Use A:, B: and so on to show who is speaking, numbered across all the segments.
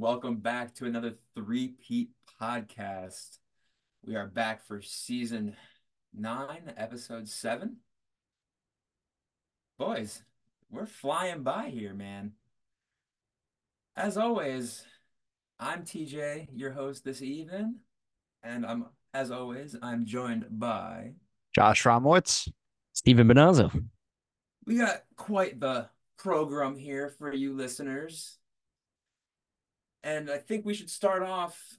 A: welcome back to another Three Pete podcast. We are back for season nine, episode seven. Boys, we're flying by here, man. As always, I'm TJ, your host this evening, and I'm as always, I'm joined by
B: Josh Romowitz.
C: Stephen Bonazzo.
A: we got quite the program here for you listeners. And I think we should start off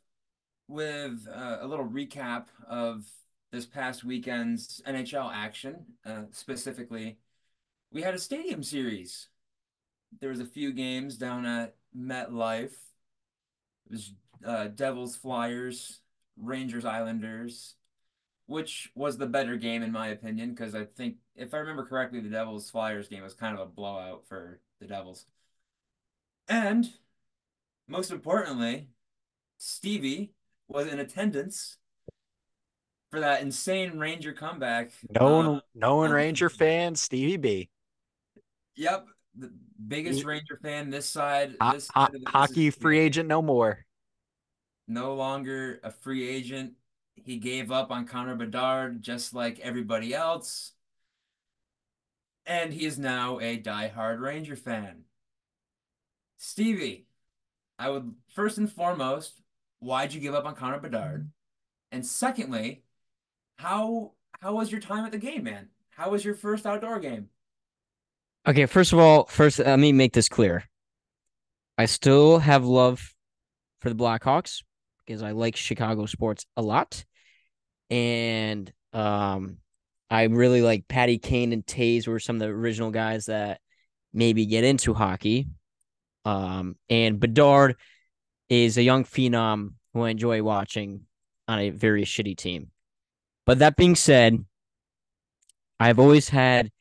A: with uh, a little recap of this past weekend's NHL action. Uh, specifically, we had a stadium series. There was a few games down at MetLife. It was uh, Devils, Flyers, Rangers, Islanders, which was the better game in my opinion because I think if I remember correctly, the Devils Flyers game was kind of a blowout for the Devils. And most importantly, Stevie was in attendance for that insane Ranger comeback.
B: Known,
A: Uh,
B: known
A: um,
B: Ranger fan, Stevie B.
A: Yep, the biggest Ranger fan this side. This
B: ho-
A: side of the
B: hockey free agent no more.
A: No longer a free agent. He gave up on Connor Bedard just like everybody else. And he is now a diehard Ranger fan. Stevie, I would first and foremost, why'd you give up on Connor Bedard? And secondly, how how was your time at the game, man? How was your first outdoor game?
C: Okay, first of all, first let me make this clear. I still have love for the Blackhawks because I like Chicago sports a lot. And um I really like Patty Kane and Toews were some of the original guys that maybe get into hockey. Um and Bedard is a young phenom who I enjoy watching on a very shitty team. But that being said, I've always had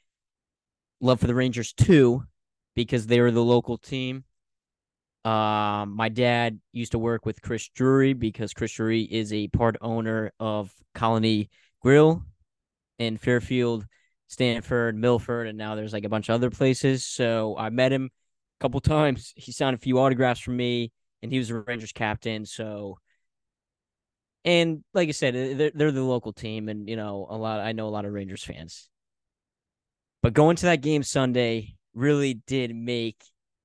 C: love for the Rangers too, because they were the local team. Um, my dad used to work with Chris Drury because Chris Drury is a part owner of Colony Grill in Fairfield, Stamford, Milford, and now there's like a bunch of other places. So I met him couple times. He signed a few autographs for me, and he was a Rangers captain. So, and like I said, they're, they're the local team, and you know a lot. I know a lot of Rangers fans. But going to that game Sunday really did make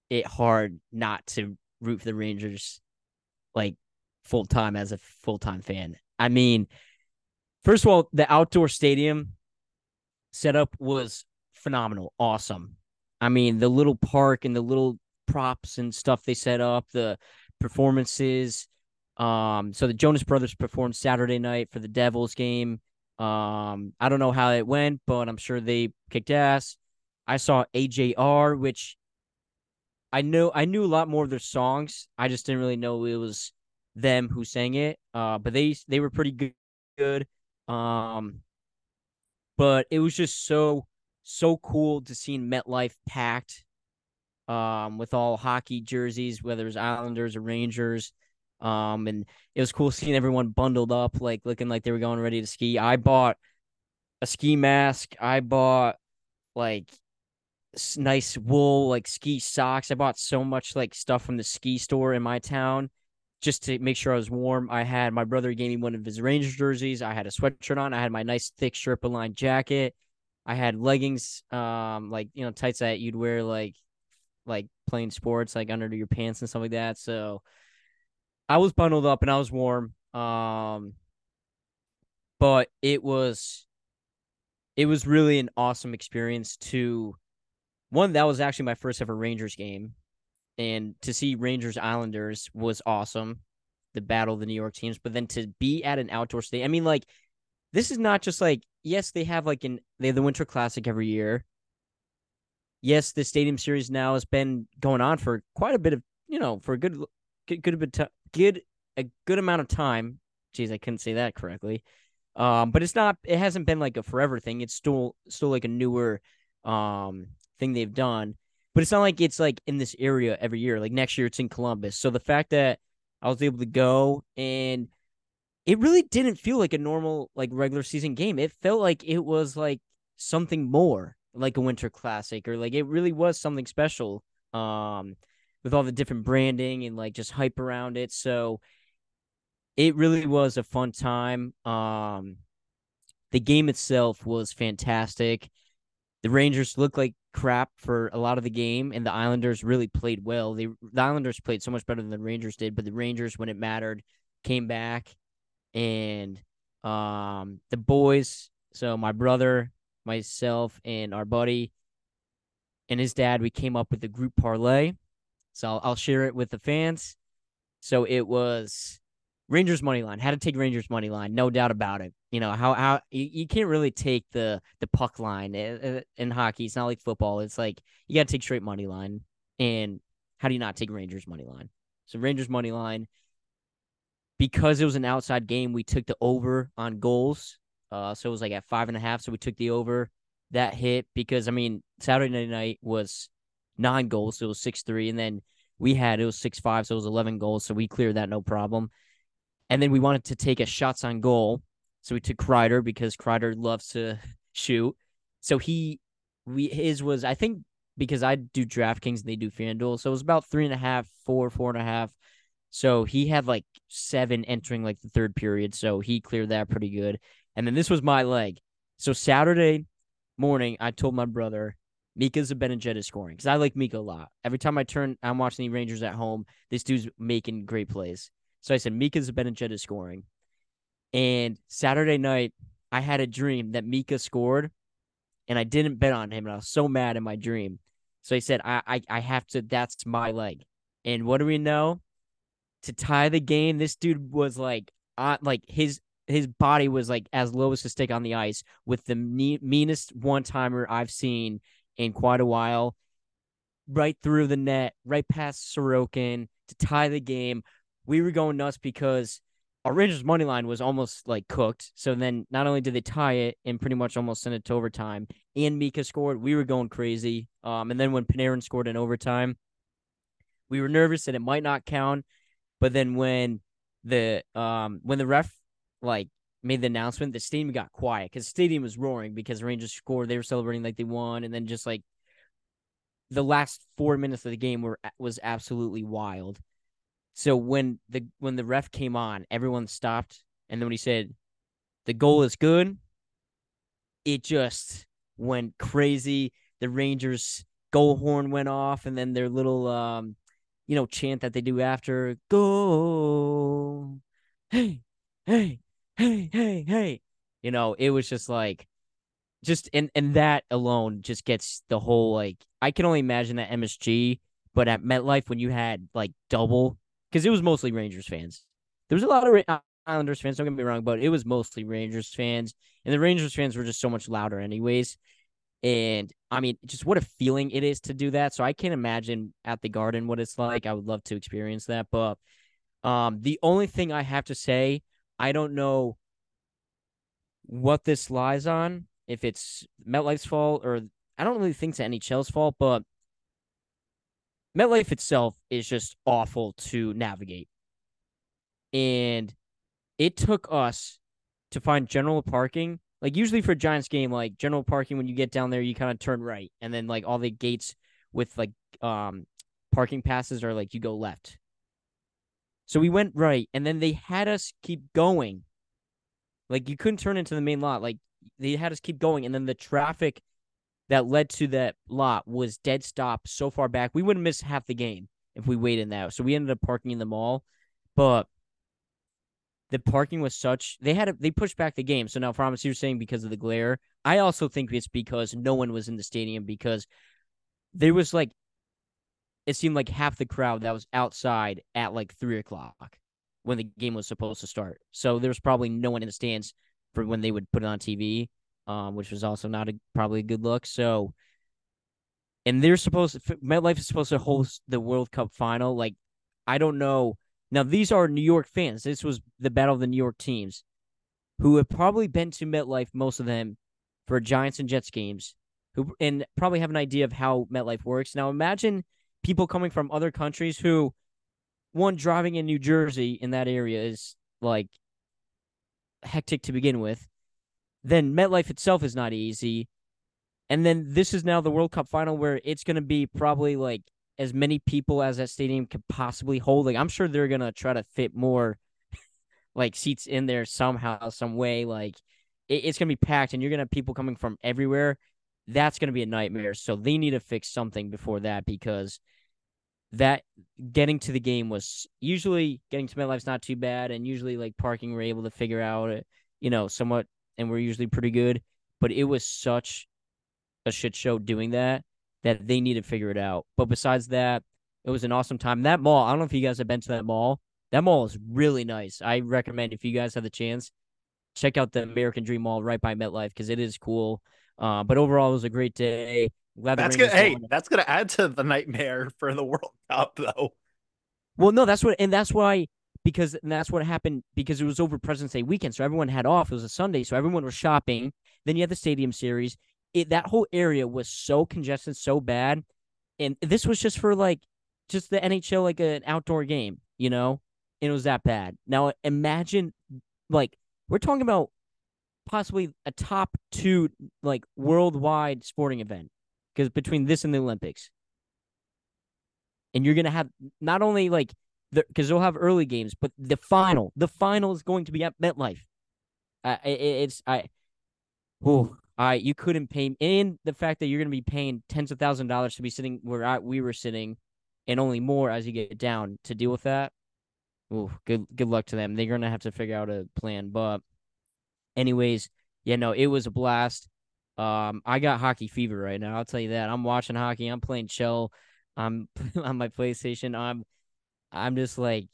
C: it hard not to root for the Rangers like full time as a full time fan. I mean, first of all, the outdoor stadium setup was phenomenal, awesome. I mean, the little park and the little props and stuff they set up, the performances. Um, so the Jonas Brothers performed Saturday night for the Devils game. Um, I don't know how it went, but I'm sure they kicked ass. I saw AJR, which I know I knew a lot more of their songs. I just didn't really know it was them who sang it. Uh, but they they were pretty good. Um, but it was just so so cool to see MetLife packed. Um, with all hockey jerseys, whether it was Islanders or Rangers. Um, and it was cool seeing everyone bundled up, like looking like they were going ready to ski. I bought a ski mask. I bought like nice wool, like ski socks. I bought so much like stuff from the ski store in my town just to make sure I was warm. I had my brother gave me one of his Rangers jerseys. I had a sweatshirt on. I had my nice thick Sherpa line jacket. I had leggings, um, like you know, tights that you'd wear like like playing sports, like under your pants and stuff like that. So I was bundled up and I was warm. Um, but it was it was really an awesome experience to one that was actually my first ever Rangers game, and to see Rangers Islanders was awesome. The battle of the New York teams, but then to be at an outdoor stadium, I mean, like this is not just like yes, they have like an they have the Winter Classic every year. yes, the stadium series now has been going on for quite a bit of you know for a good good good bit good a good amount of time. Jeez, I couldn't say that correctly. Um, but it's not. It hasn't been like a forever thing. It's still still like a newer um thing they've done. But it's not like it's like in this area every year. Like next year, it's in Columbus. So the fact that I was able to go and it really didn't feel like a normal like regular season game. It felt like it was like something more, like a winter classic, or like it really was something special. Um, with all the different branding and like just hype around it. So it really was a fun time. Um, the game itself was fantastic. The Rangers looked like crap for a lot of the game, and the Islanders really played well. They, the Islanders played so much better than the Rangers did, but the Rangers, when it mattered, came back. And um, the boys, so my brother, myself, and our buddy and his dad, we came up with a group parlay. So I'll, I'll share it with the fans. So it was Rangers money line. Had to take Rangers money line, no doubt about it. You know how how you, you can't really take the the puck line in, in hockey. It's not like football. It's like you got to take straight money line. And how do you not take Rangers money line? So Rangers money line. Because it was an outside game, we took the over on goals. Uh, so it was like at five and a half. So we took the over. That hit because I mean Saturday night was nine goals, so it was six three, and then we had it was six five, so it was eleven goals. So we cleared that no problem. And then we wanted to take a shots on goal. So we took Kreider because Kreider loves to shoot. So he we his was I think because I do DraftKings and they do FanDuel. So it was about three and a half, four, four and a half. So he had like seven entering like the third period. So he cleared that pretty good. And then this was my leg. So Saturday morning, I told my brother, Mika Zibanejad is scoring because I like Mika a lot. Every time I turn, I'm watching the Rangers at home. This dude's making great plays. So I said, Mika Zibanejad is scoring. And Saturday night, I had a dream that Mika scored, and I didn't bet on him, and I was so mad in my dream. So I said, I, I, I have to. That's my leg. And what do we know? To tie the game, this dude was like, uh, like his his body was like as low as a stick on the ice with the me- meanest one timer I've seen in quite a while. Right through the net, right past Sorokin to tie the game we were going nuts because our Rangers money line was almost like cooked. So then not only did they tie it and pretty much almost send it to overtime, and Mika scored, we were going crazy. Um, and then when Panarin scored in overtime, we were nervous that it might not count. But then when the um when the ref like made the announcement, the stadium got quiet because the stadium was roaring because Rangers scored. They were celebrating like they won, and then just like the last four minutes of the game were was absolutely wild. So when the when the ref came on, everyone stopped, and then when he said, "The goal is good," it just went crazy. The Rangers goal horn went off, and then their little um, you know, chant that they do after "Go, hey, hey, hey, hey, hey." You know, it was just like, just and and that alone just gets the whole like. I can only imagine that MSG, but at MetLife when you had like double because it was mostly Rangers fans. There was a lot of uh, Islanders fans. Don't get me wrong, but it was mostly Rangers fans, and the Rangers fans were just so much louder, anyways. And I mean, just what a feeling it is to do that. So I can't imagine at the Garden what it's like. I would love to experience that, but um, the only thing I have to say, I don't know what this lies on. If it's MetLife's fault or I don't really think it's NHL's fault, but MetLife itself is just awful to navigate. And it took us to find general parking. Like usually for Giants game, like general parking when you get down there, you kind of turn right, and then like all the gates with like um parking passes are like you go left. So we went right, and then they had us keep going. Like you couldn't turn into the main lot. Like they had us keep going, and then the traffic that led to that lot was dead stop so far back. We would have missed half the game if we waited now. So we ended up parking in the mall, but the parking was such they had a, they pushed back the game. So now, promise you're saying because of the glare. I also think it's because no one was in the stadium because there was like it seemed like half the crowd that was outside at like three o'clock when the game was supposed to start. So there was probably no one in the stands for when they would put it on TV um, which was also not a, probably a good look. So and they're supposed to, MetLife is supposed to host the World Cup final. Like, I don't know. Now these are New York fans. This was the battle of the New York teams, who have probably been to MetLife, most of them, for Giants and Jets games, who and probably have an idea of how MetLife works. Now imagine people coming from other countries who, one driving in New Jersey in that area is like hectic to begin with. Then MetLife itself is not easy. And then this is now the World Cup final where it's going to be probably like as many people as that stadium could possibly hold. Like I'm sure they're to try to fit more like seats in there somehow, some way. Like it, it's to be packed and you're to have people coming from everywhere. That's to be a nightmare. So they need to fix something before that because that getting to the game was usually getting to MetLife's not too bad, and usually like parking we're able to figure out, you know, somewhat, and we're usually pretty good. But it was such a shit show doing that that they need to figure it out. But besides that, it was an awesome time. That mall, I don't know if you guys have been to that mall. That mall is really nice. I recommend if you guys have the chance, check out the American Dream Mall right by MetLife because it is cool. Uh, but overall, it was a great day.
B: Glad that's gonna. Hey, that's gonna add to the nightmare for the World Cup, though.
C: Well, no, that's what, and that's why because that's what happened because it was over President's Day weekend, so everyone had off. It was a Sunday, so everyone was shopping. Then you had the Stadium Series. It that whole area was so congested, so bad, and this was just for like just the NHL, like an outdoor game, you know, and it was that bad. Now imagine, like we're talking about possibly a top two like worldwide sporting event because between this and the Olympics, and you're gonna have not only like the because they'll have early games, but the final, the final is going to be at MetLife. Uh, it, it's I, oh, I you couldn't pay, in the fact that you're gonna be paying tens of thousand dollars to be sitting where I, we were sitting, and only more as you get down to deal with that. Oh, good good luck to them. They're gonna have to figure out a plan. But, anyways, yeah, no, it was a blast. Um, I got hockey fever right now. I'll tell you that. I'm watching hockey. I'm playing chill. I'm on my PlayStation. I'm, I'm just like,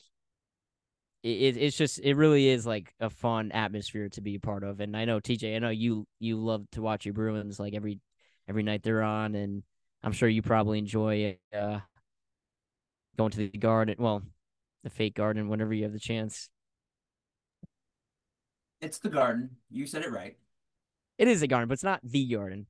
C: it, it's just it really is like a fun atmosphere to be a part of. And I know TJ, I know you you love to watch your Bruins like every every night they're on, and I'm sure you probably enjoy uh going to the garden. Well, the fake garden whenever you have the chance.
D: It's the garden. You said it right.
C: It is a garden, but it's not the garden.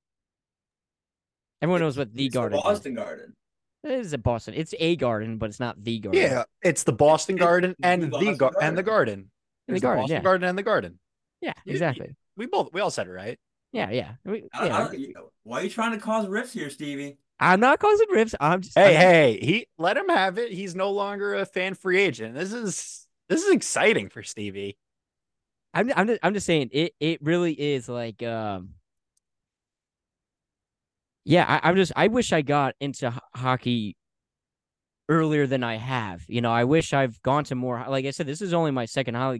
C: Everyone knows what the
D: it's
C: garden
D: the Boston
C: is.
D: Garden.
C: It is a Boston. It's a garden, but it's not the garden.
B: Yeah, it's the Boston Garden and
D: the
B: the, gar-
D: Garden.
B: and the garden.
C: And the
B: There's
C: garden,
B: Boston
C: yeah.
B: Garden and the garden.
C: Yeah,
B: You-
C: exactly.
B: We both we all said it right.
C: Yeah, yeah. We-
D: I-
C: yeah.
D: I- why are you trying to cause rifts here, Stevie?
C: I'm not causing rifts. I'm just
B: Hey,
C: I'm-
B: hey, he let him have it. He's no longer a fan free agent. This is this is exciting for Stevie.
C: I'm I'm just, I'm just saying it it really is like um yeah I, I'm just I wish I got into ho- hockey earlier than I have you know I wish I've gone to more like I said this is only my second ho-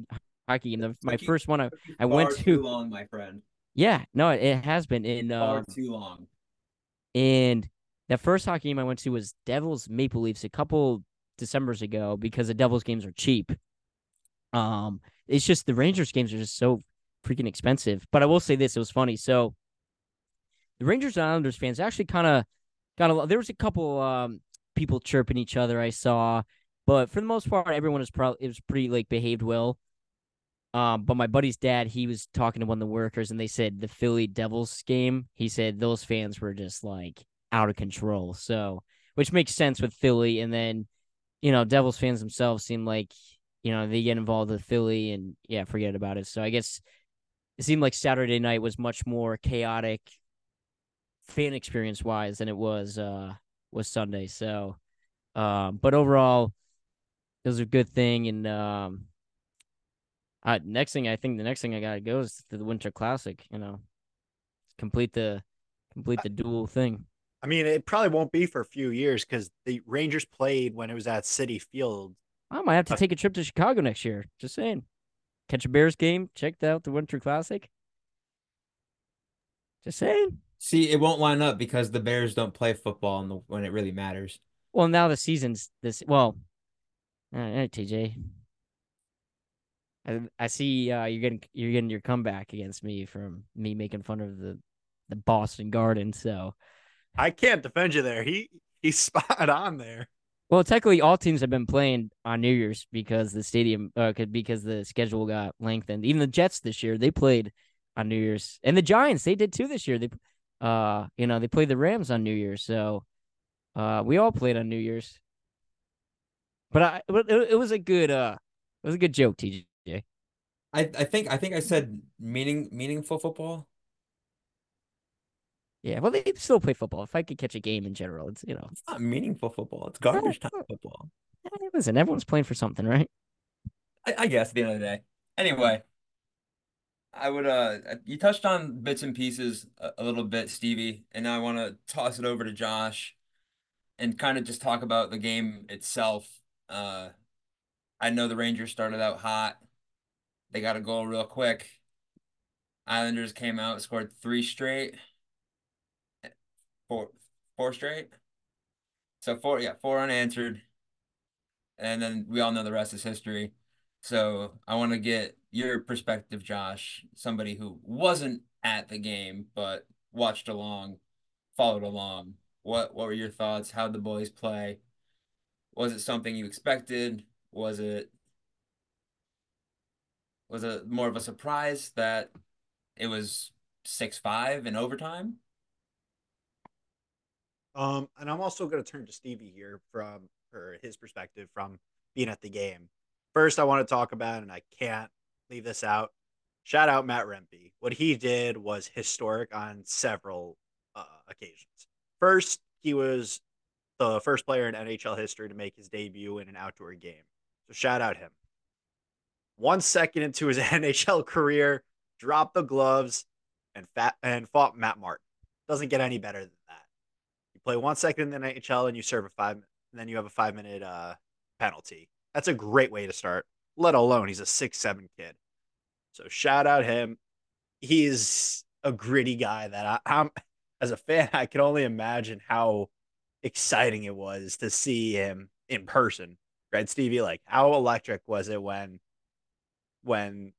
C: hockey and the, my first one I, I went to-
D: too long, my friend.
C: yeah no it has been in
D: Far
C: um
D: too long.
C: and that first hockey game I went to was Devils Maple Leafs a couple December's ago because the Devils games are cheap. Um, it's just the Rangers games are just so freaking expensive. But I will say this: it was funny. So the Rangers and Islanders fans actually kind of got a. lot- There was a couple um people chirping each other I saw, but for the most part, everyone was probably it was pretty like behaved well. Um, but my buddy's dad, he was talking to one of the workers, and they said the Philly Devils game. He said those fans were just like out of control. So, which makes sense with Philly, and then you know Devils fans themselves seem like you know they get involved with Philly, and yeah, forget about it. So I guess it seemed like Saturday night was much more chaotic, fan experience wise, than it was uh was Sunday. So, um, but overall, it was a good thing, and um. Uh, next thing I think the next thing I gotta go is to the Winter Classic. You know, complete the complete the dual thing.
B: I mean, it probably won't be for a few years because the Rangers played when it was at Citi Field.
C: I might have to
B: Uh,
C: take a trip to Chicago next year. Just saying. Catch a Bears game. Check out the Winter Classic. Just saying.
A: See, it won't line up because the Bears don't play football in the, when it really matters.
C: Well, now the season's this. Well, all right, TJ. I, I see uh, you're getting you're getting your comeback against me from me making fun of the the Boston Garden. So,
B: I can't defend you there. He he's spot on there.
C: Well, technically, all teams have been playing on New Year's because the stadium, uh, because the schedule got lengthened. Even the Jets this year, they played on New Year's, and the Giants they did too this year. They, uh, you know, they played the Rams on New Year's, so, uh, we all played on New Year's. But I, it, it was a good, uh, it was a good joke, TJ.
A: I I think I think I said meaning meaningful football.
C: Yeah, well, they still play football. If I could catch a game in general, it's you know,
A: It's not meaningful football. It's garbage time football.
C: listen, everyone's playing for something, right?
D: I, I guess at the end of the day. Anyway, I would uh you touched on bits and pieces a, a little bit, Stevie, and I want to toss it over to Josh and kind of just talk about the game itself. Uh I know the Rangers started out hot. They got a goal real quick. Islanders came out, scored three straight. Four four straight. So four, yeah, four unanswered. And then we all know the rest is history. So I want to get your perspective, Josh, somebody who wasn't at the game but watched along, followed along. What what were your thoughts? How'd the boys play? Was it something you expected? Was it was it more of a surprise that it was six five in overtime?
B: Um, and I'm also going to turn to Stevie here from or his perspective from being at the game. First, I want to talk about, and I can't leave this out. Shout out Matt Rempe. What he did was historic on several uh, occasions. First, he was the first player in NHL history to make his debut in an outdoor game. So shout out him. One second into his NHL career, dropped the gloves and fat and fought Matt Martin. Doesn't get any better than that. You play one second in the NHL and you serve a five, and then you have a five minute uh, penalty. That's a great way to start. Let alone he's a six seven kid. So shout out him. He's a gritty guy that I, I'm as a fan. I can only imagine how exciting it was to see him in person. Right, Stevie? Like how electric was it when when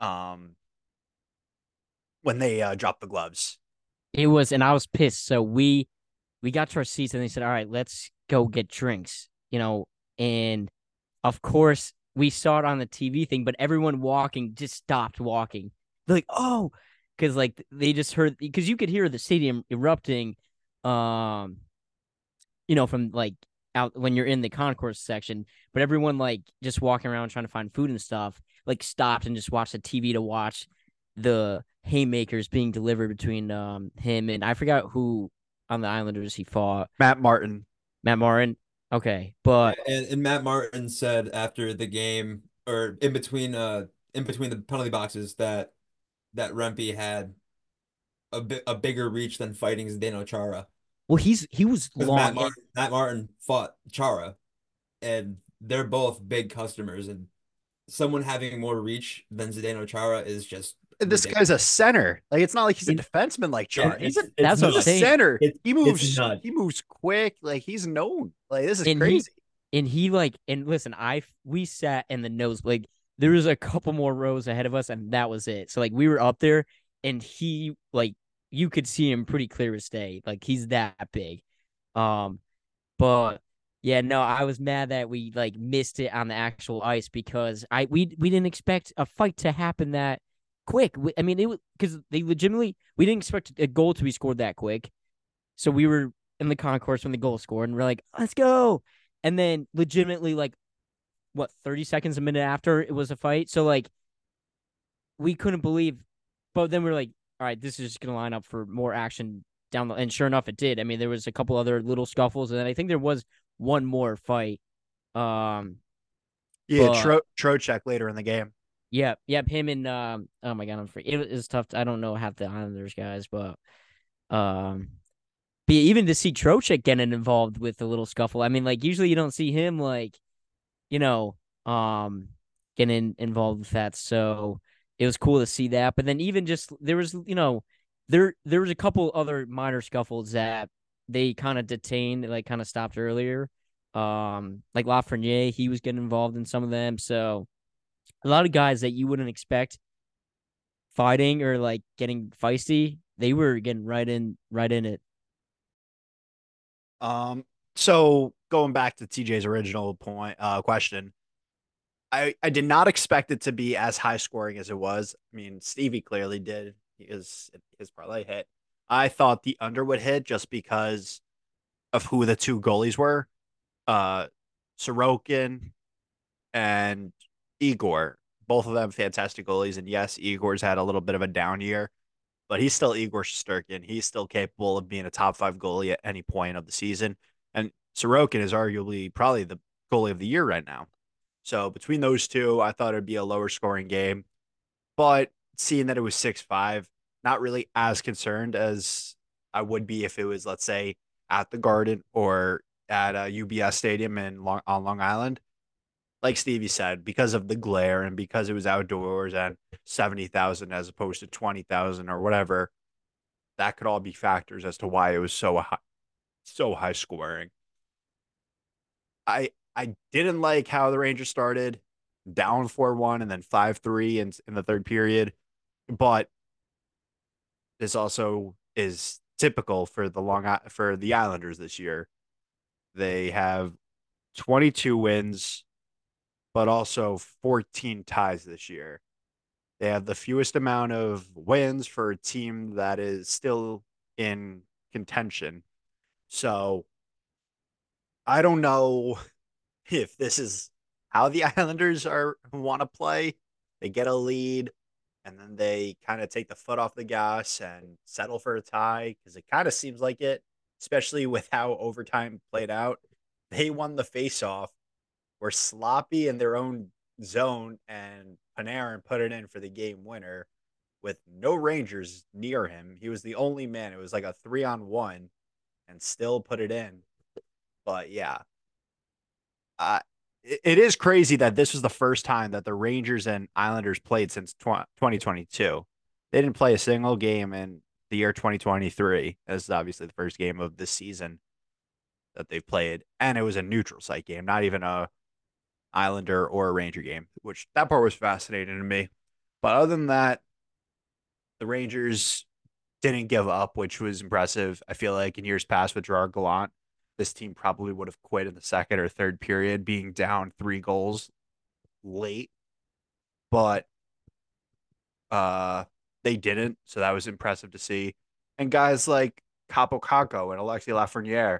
B: um when they uh, dropped the gloves?
C: It was, and I was pissed. So we we got to our seats, and they said, "All right, let's go get drinks." You know, and of course we saw it on the TV thing, but everyone walking just stopped walking. They're like, "Oh," because like they just heard because you could hear the stadium erupting, um, you know, from like out when you're in the concourse section. But everyone like just walking around trying to find food and stuff, like stopped and just watched the TV to watch the haymakers being delivered between um him and I forgot who on the Islanders he fought.
B: Matt Martin.
C: Matt Martin. Okay, but
A: And and Matt Martin said after the game or in between uh in between the penalty boxes that that Rempe had a bit a bigger reach than fighting Zdeno Chara.
C: well, he's he was long.
A: Matt Martin, Matt Martin fought Chara, and they're both big customers. And someone having more reach than Zdeno Chara is just
B: This
A: ridiculous.
B: guy's a center. Like it's not like he's a
C: It-
B: defenseman like Char. he's a,
C: that's what I'm saying.
B: center.
A: It's-
B: he moves. He moves quick. Like he's known. Like this is
C: And he-
B: crazy.
C: and he like and listen, I we sat in the nose like there was a couple more rows ahead of us, and that was it. So like we were up there, and he like you could see him pretty clear as day. Like he's that big. Um, but yeah, no, I was mad that we like missed it on the actual ice because I we we didn't expect a fight to happen that quick. I mean, it was because they legitimately we didn't expect a goal to be scored that quick. So we were in the concourse when the goal scored, and we're like, "Let's go!" And then legitimately, like, what thirty seconds, a minute after, it was a fight. So like, we couldn't believe. But then we are like, "All right, this is just gonna line up for more action down the." And sure enough, it did. I mean, there was a couple other little scuffles, and then I think there was one more fight. Um,
B: Yeah,
C: but-
B: Tro- Trocheck later in the game.
C: Yep, yep. Him and um. Oh my god, I'm free. It was tough. To, I don't know half the Islanders guys, but um, but even to see Trocheck getting involved with a little scuffle. I mean, like usually you don't see him like, you know, um, getting involved with that. So it was cool to see that. But then even just there was, you know, there there was a couple other minor scuffles that they kind of detained, like kind of stopped earlier. Um, like Lafreniere, he was getting involved in some of them. So a lot of guys that you wouldn't expect fighting or like getting feisty, they were getting right in right in it.
B: Um, so going back to TJ's original point, uh, question, I I did not expect it to be as high scoring as it was. I mean, Stevie clearly did his his parlay hit. I thought the under would hit just because of who the two goalies were, uh, Sorokin and Igor. Both of them fantastic goalies, and yes, Igor's had a little bit of a down year, but he's still Igor Shesterkin. He's still capable of being a top five goalie at any point of the season. And Sorokin is arguably probably the goalie of the year right now. So between those two, I thought it'd be a lower scoring game. But seeing that it was 6 5, not really as concerned as I would be if it was, let's say, at the Garden or at uh, a UBS Stadium in Long, on Long Island. Like Stevie said, because of the glare and because it was outdoors and 70,000 as opposed to 20,000 or whatever, that could all be factors as to why it was so high, so high scoring. I I didn't like how the Rangers started down 4-1 and then 5-3 in, in the third period, but this also is typical for the long for the Islanders this year. They have 22 wins but also 14 ties this year. They have the fewest amount of wins for a team that is still in contention. So I don't know if this is how the Islanders are want to play. They get a lead and then they kind of take the foot off the gas and settle for a tie because it kind of seems like it, especially with how overtime played out. They won the face-off, were sloppy in their own zone, and Panarin put it in for the game winner with no Rangers near him. He was the only man. It was like a three on one and still put it in. But yeah, uh, it, it is crazy that this was the first time that the Rangers and Islanders played since tw- 2022. They didn't play a single game in the year 2023. This is obviously the first game of this season that they've played, and it was a neutral site game, not even a Islander or a Ranger game, which that part was fascinating to me. But other than that, the Rangers didn't give up, which was impressive. I feel like in years past with Gerard Gallant, this team probably would have quit in the second or third period, being down three goals late. But uh they didn't, so that was impressive to see. And guys like Kaapo Kakko and Alexi Lafreniere,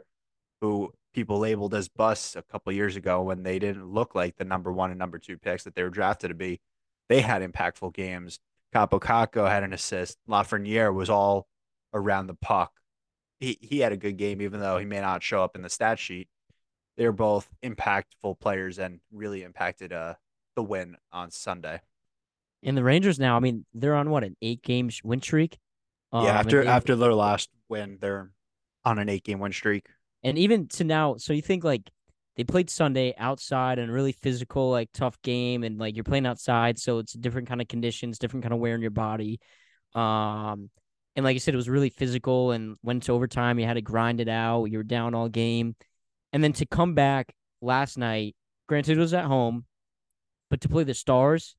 B: who people labeled as busts a couple years ago when they didn't look like the number one and number two picks that they were drafted to be. They had impactful games. Kaapo Kakko had an assist. Lafreniere was all around the puck. He he had a good game, even though he may not show up in the stat sheet. They're both impactful players and really impacted uh the win on Sunday.
C: And the Rangers now, I mean, they're on what an eight game win streak.
B: Um, yeah, after after their last win, they're on an eight game win streak.
C: And even to now, so you think like they played Sunday outside and really physical, like tough game, and like you're playing outside, so it's a different kind of conditions, different kind of wear in your body. Um, and like I said, it was really physical and went to overtime. You had to grind it out. You were down all game, and then to come back last night, granted it was at home, but to play the Stars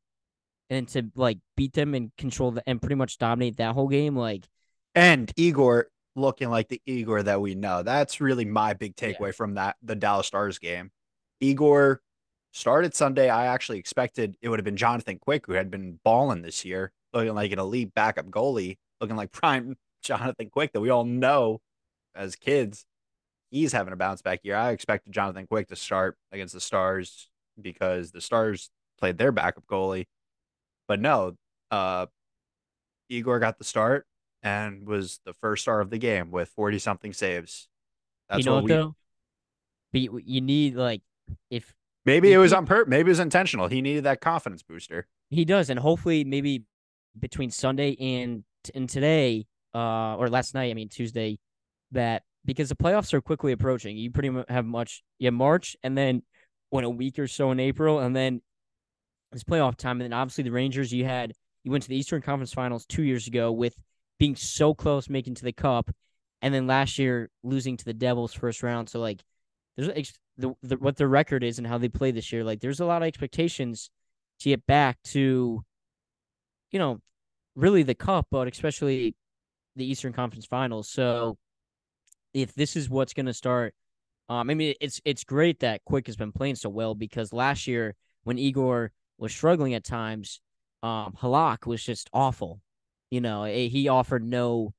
C: and to like beat them and control the, and pretty much dominate that whole game, like.
B: And Igor looking like the Igor that we know. That's really my big takeaway yeah. from that the Dallas Stars game. Igor started Sunday. I actually expected it would have been Jonathan Quick who had been balling this year, looking like an elite backup goalie, looking like prime Jonathan Quick that we all know as kids. He's having a bounce back year. I expected Jonathan Quick to start against the Stars because the Stars played their backup goalie. But no, uh Igor got the start and was the first star of the game with 40 something saves.
C: That's you know what, what we... though? But you need like if
B: maybe it was on purpose, maybe it was intentional. He needed that confidence booster.
C: He does, and hopefully maybe between Sunday and and today, uh, or last night, I mean Tuesday, that because the playoffs are quickly approaching. You pretty much have much yeah March, and then when a week or so in April, and then it's playoff time, and then obviously the Rangers. You had you went to the Eastern Conference Finals two years ago with being so close making to the cup, and then last year losing to the Devils first round. So like, there's the, the what their record is and how they play this year. Like, there's a lot of expectations to get back to, you know, really the cup, but especially the Eastern Conference Finals. So if this is what's going to start, um, I mean, it's it's great that Quick has been playing so well because last year when Igor was struggling at times, um, Halak was just awful. You know, eh, he offered no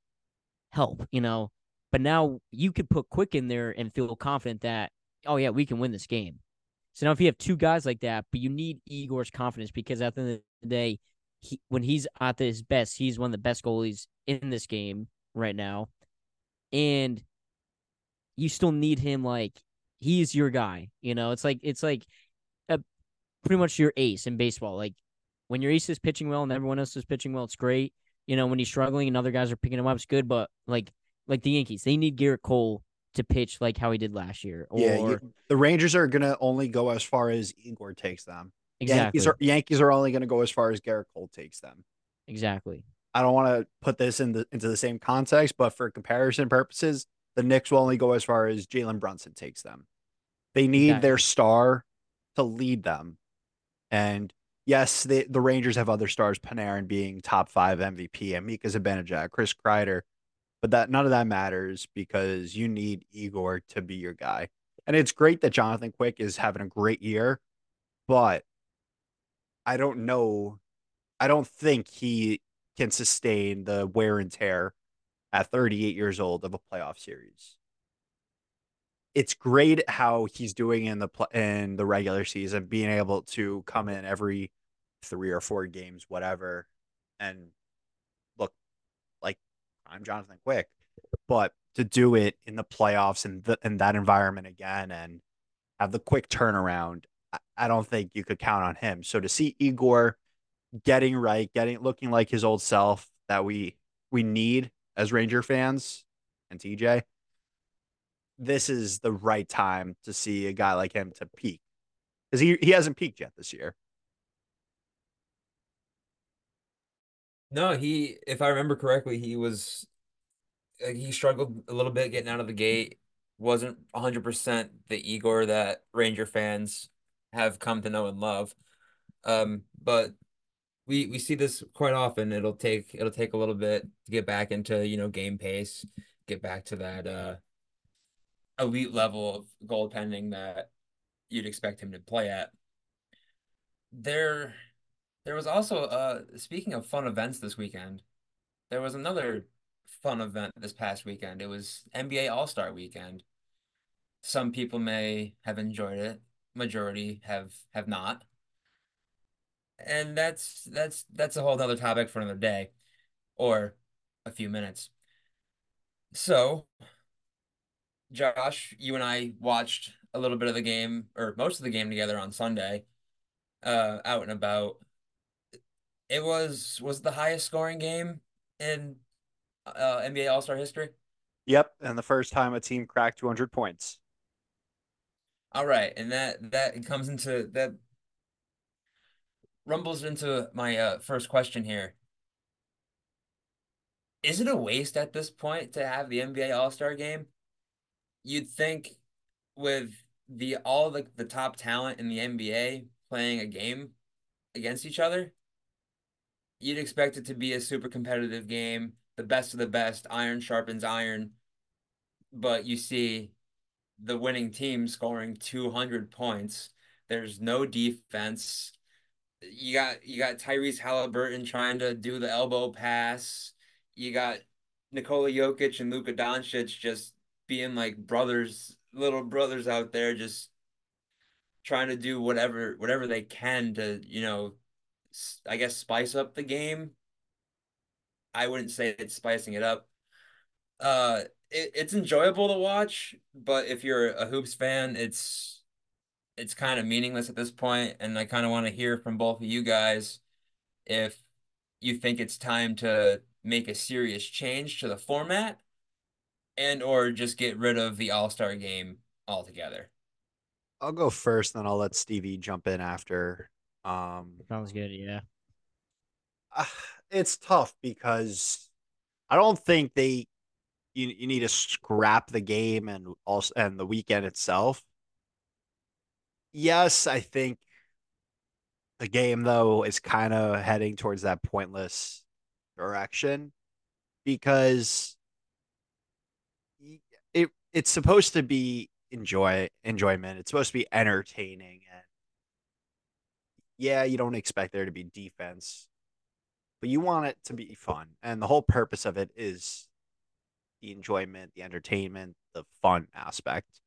C: help. You know, but now you could put Quick in there and feel confident that oh yeah, we can win this game. So now if you have two guys like that, but you need Igor's confidence because at the end of the day, he, when he's at his best, he's one of the best goalies in this game right now. And you still need him like he's your guy. You know, it's like it's like a, pretty much your ace in baseball. Like when your ace is pitching well and everyone else is pitching well, it's great. You know, when he's struggling and other guys are picking him up, it's good. But like like the Yankees, they need Gerrit Cole to pitch like how he did last year. Or
B: yeah, you, the Rangers are gonna only go as far as Igor takes them.
C: exactly,
B: Yankees are Yankees are only gonna go as far as Gerrit Cole takes them.
C: exactly.
B: I don't want to put this in the into the same context, but for comparison purposes, the Knicks will only go as far as Jalen Brunson takes them. They need
C: Exactly.
B: their star to lead them. And yes, the the Rangers have other stars, Panarin being top five MVP, and Mika Zibanejad, Chris Kreider, but that none of that matters because you need Igor to be your guy. And it's great that Jonathan Quick is having a great year, but I don't know. I don't think he can sustain the wear and tear at 38 years old of a playoff series. It's great how he's doing in the in the regular season, being able to come in every three or four games, whatever, and look like I'm Jonathan Quick. But to do it in the playoffs and the, in that environment again and have the quick turnaround, I, I don't think you could count on him. So to see Igor getting right, getting looking like his old self that we we need as Ranger fans and TJ, this is the right time to see a guy like him to peak. Because he, he hasn't peaked yet this year.
A: No, he, if I remember correctly, he was uh, he struggled a little bit getting out of the gate. Wasn't 100% the Igor that Ranger fans have come to know and love. Um, but we we see this quite often. It'll take it'll take a little bit to get back into, you know, game pace, get back to that uh elite level of goaltending that you'd expect him to play at. There there was also uh speaking of fun events this weekend, there was another fun event this past weekend. It was NBA All-Star weekend. Some people may have enjoyed it, majority have have not. And that's that's that's a whole other topic for another day or a few minutes. So, Josh, you and I watched a little bit of the game or most of the game together on Sunday, uh, out and about. It was was the highest scoring game in uh, NBA All-Star history.
B: Yep. And the first time a team cracked 200 points.
A: All right, and that that comes into that rumbles into my uh, first question here. Is it a waste at this point to have the NBA All-Star game? You'd think with the all the, the top talent in the NBA playing a game against each other, you'd expect it to be a super competitive game, the best of the best, iron sharpens iron. But you see the winning team scoring 200 points. There's no defense. You got you got Tyrese Halliburton trying to do the elbow pass. You got Nikola Jokic and Luka Doncic just being like brothers, little brothers out there, just trying to do whatever whatever they can to, you know, I guess spice up the game. I wouldn't say it's spicing it up. Uh, it, it's enjoyable to watch, but if you're a hoops fan, it's it's kind of meaningless at this point, and I kind of want to hear from both of you guys if you think it's time to make a serious change to the format and or just get rid of the All-Star game altogether.
B: I'll go first, then I'll let Stevie jump in after. Um,
C: Sounds good. Yeah.
B: ah, it's tough because I don't think they you, you need to scrap the game and also and the weekend itself. Yes, I think the game though is kind of heading towards that pointless direction because y- it it's supposed to be enjoy enjoyment. It's supposed to be entertaining and yeah, you don't expect there to be defense, but you want it to be fun. And the whole purpose of it is the enjoyment, the entertainment, the fun aspect.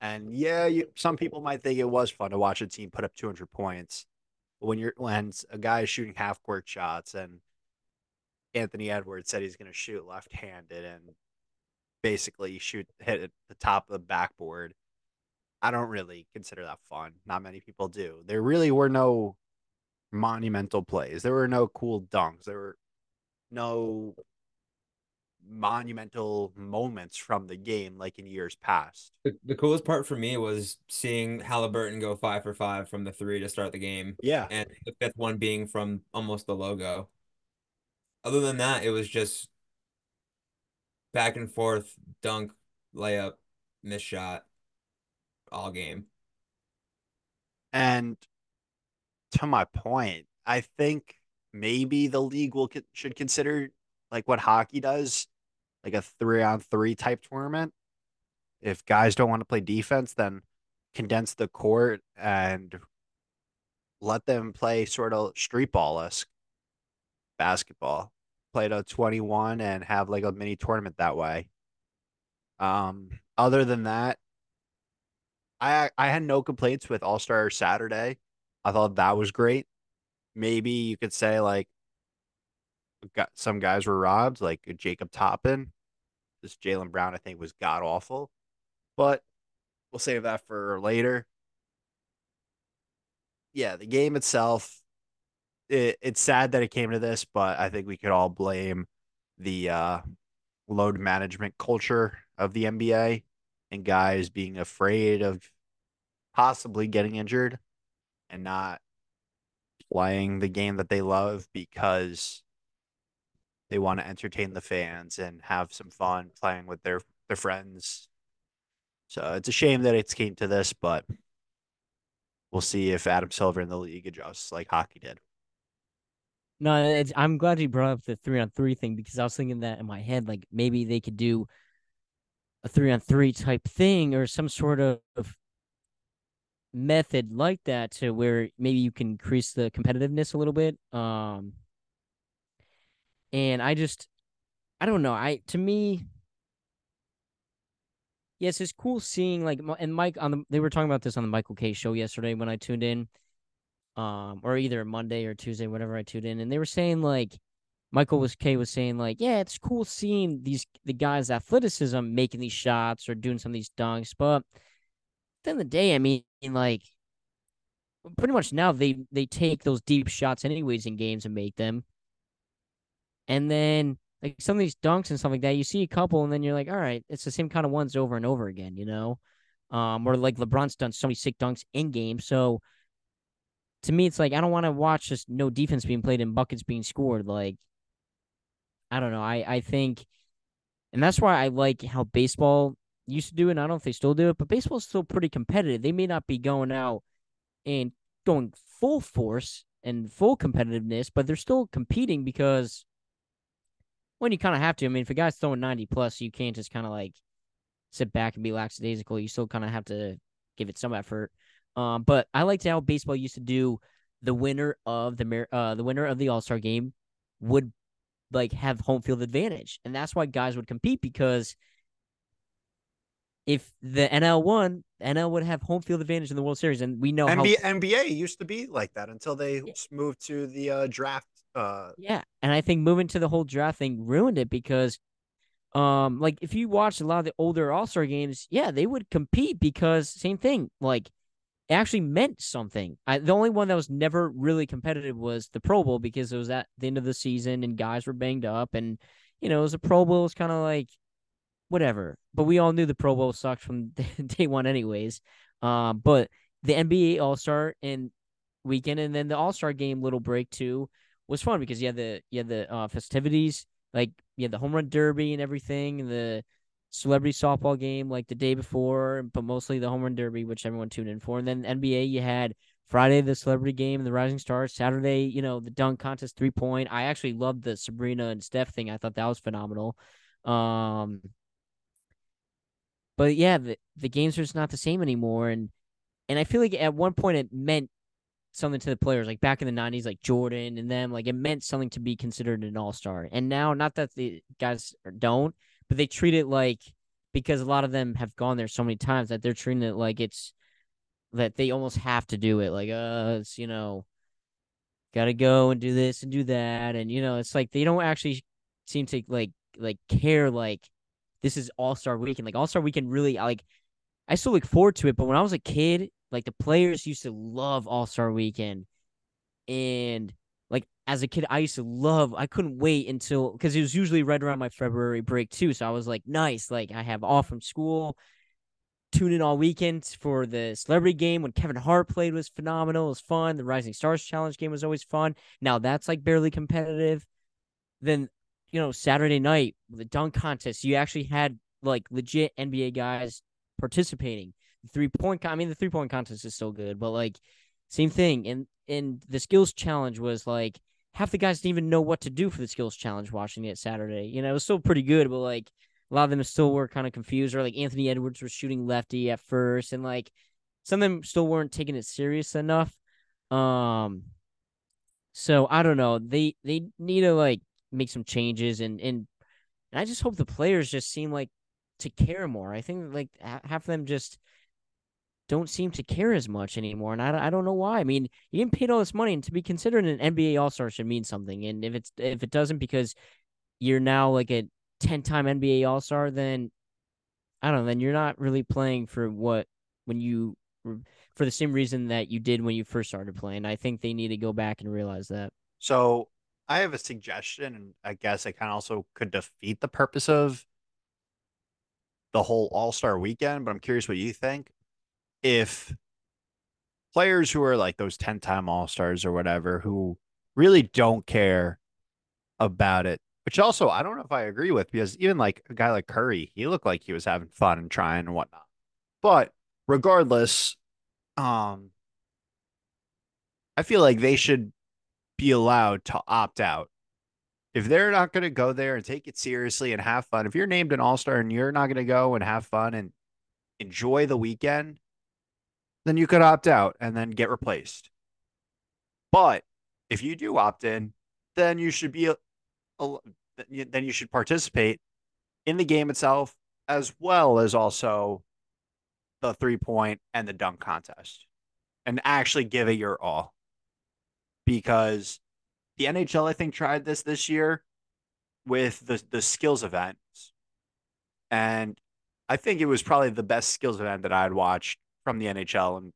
B: And yeah, you, some people might think it was fun to watch a team put up 200 points. But when you're when a guy is shooting half court shots and Anthony Edwards said he's going to shoot left-handed and basically shoot hit at the top of the backboard. I don't really consider that fun. Not many people do. There really were no monumental plays. There were no cool dunks. There were no monumental moments from the game like in years past.
A: The, the coolest part for me was seeing Halliburton go five for five from the three to start the game.
B: Yeah.
A: And the fifth one being from almost the logo. Other than that, it was just back and forth, dunk, layup, miss shot, all game.
B: And to my point, I think maybe the league will should consider like what hockey does, like a three on three type tournament. If guys don't want to play defense, then condense the court and let them play sort of street ball esque basketball. Play to 21 and have like a mini tournament that way. Um, other than that, I I had no complaints with All Star Saturday. I thought that was great. Maybe you could say like got some guys were robbed, like Jacob Toppin. This Jaylen Brown, I think, was god awful. But we'll save that for later. Yeah, the game itself, it, it's sad that it came to this, but I think we could all blame the uh, load management culture of the NBA and guys being afraid of possibly getting injured and not playing the game that they love because they want to entertain the fans and have some fun playing with their their friends. So it's a shame that it's came to this, but we'll see if Adam Silver in the league adjusts like hockey did.
C: No, I'm glad you brought up the three on three thing because I was thinking that in my head, like maybe they could do a three on three type thing or some sort of method like that to where maybe you can increase the competitiveness a little bit. Um, and I just, I don't know. I to me, yes, it's cool seeing like and Mike on the they were talking about this on the Michael Kay show yesterday when I tuned in, um, or either Monday or Tuesday, whatever I tuned in, and they were saying like. Michael was K was saying like, yeah, it's cool seeing these the guys' athleticism making these shots or doing some of these dunks, but at the end of the day, I mean, like pretty much now they they take those deep shots anyways in games and make them. And then like some of these dunks and stuff like that, you see a couple and then you're like, all right, it's the same kind of ones over and over again, you know? Um, or like LeBron's done so many sick dunks in game. So to me, it's like I don't want to watch just no defense being played and buckets being scored. Like I don't know. I I think, and that's why I like how baseball used to do it. And I don't know if they still do it, but baseball's still pretty competitive. They may not be going out and going full force and full competitiveness, but they're still competing because when you kind of have to. I mean, if a guy's throwing 90 plus, you can't just kind of like sit back and be lackadaisical. You still kind of have to give it some effort. Um, but I liked how baseball used to do the winner of the uh the winner of the All Star game would like have home field advantage, and that's why guys would compete because if the NL won, NL would have home field advantage in the World Series, and we know
B: NBA,
C: how
B: NBA used to be like that until they yeah. moved to the uh, draft. Uh...
C: Yeah, and I think moving to the whole draft thing ruined it because, um, like if you watch a lot of the older All Star games, yeah, they would compete because same thing, like it actually meant something. I, the only one that was never really competitive was the Pro Bowl because it was at the end of the season and guys were banged up, and you know it was a Pro Bowl. Was kind of like whatever. But we all knew the Pro Bowl sucked from day one, anyways. Uh, but the NBA All Star and weekend, and then the All Star game little break too was fun because you had the you had the uh, festivities, like you had the home run derby and everything, and the celebrity softball game like the day before, but mostly the home run derby, which everyone tuned in for. And then NBA, you had Friday the celebrity game, the Rising Stars. Saturday, you know, the dunk contest, three point. I actually loved the Sabrina and Steph thing. I thought that was phenomenal. Um, but yeah, the the games are just not the same anymore, and and I feel like at one point it meant something to the players, like back in the '90s, like Jordan and them, like it meant something to be considered an All Star, and now not that the guys don't, but they treat it like because a lot of them have gone there so many times that they're treating it like it's that they almost have to do it, like uh, it's you know got to go and do this and do that. And you know it's like they don't actually seem to like like care like this is all-star weekend. Like all-star weekend really like i still look forward to it but when i was a kid like the players used to love all-star weekend. And as a kid i used to love i couldn't wait until because it was usually right around my february break too so i was like nice like i have off from school tune in all weekend for the celebrity game when Kevin Hart played was phenomenal. It was fun. The Rising Stars Challenge game was always fun. Now that's like barely competitive. Then, you know, Saturday night, the dunk contest, you actually had like legit NBA guys participating. Three point, I mean, the three point contest is still good, but like, same thing. And and the skills challenge was like half the guys didn't even know what to do for the skills challenge watching it Saturday. You know, it was still pretty good, but like a lot of them still were kind of confused, or like Anthony Edwards was shooting lefty at first, and like some of them still weren't taking it serious enough. Um, so I don't know. They they need to like make some changes, and and, and I just hope the players just seem like to care more. I think like half of them just don't seem to care as much anymore, and I, I don't know why. I mean, you didn't pay all this money, and to be considered an NBA All Star should mean something. And if it's if it doesn't because you're now like a 10 time NBA All Star, then I don't know, then you're not really playing for what when you for the same reason that you did when you first started playing. I think they need to go back and realize that.
B: So I have a suggestion, and I guess it kind of also could defeat the purpose of the whole All Star weekend, but I'm curious what you think. If players who are like those 10 time All Stars or whatever, who really don't care about it which also I don't know if I agree with because even like a guy like Curry, he looked like he was having fun and trying and whatnot. But regardless, um, I feel like they should be allowed to opt out. If they're not going to go there and take it seriously and have fun, if you're named an all star and you're not going to go and have fun and enjoy the weekend, then you could opt out and then get replaced. But if you do opt in, then you should be then you should participate in the game itself as well as also the three point and the dunk contest and actually give it your all because the NHL I think tried this this year with the the skills events and I think it was probably the best skills event that I had watched from the NHL in,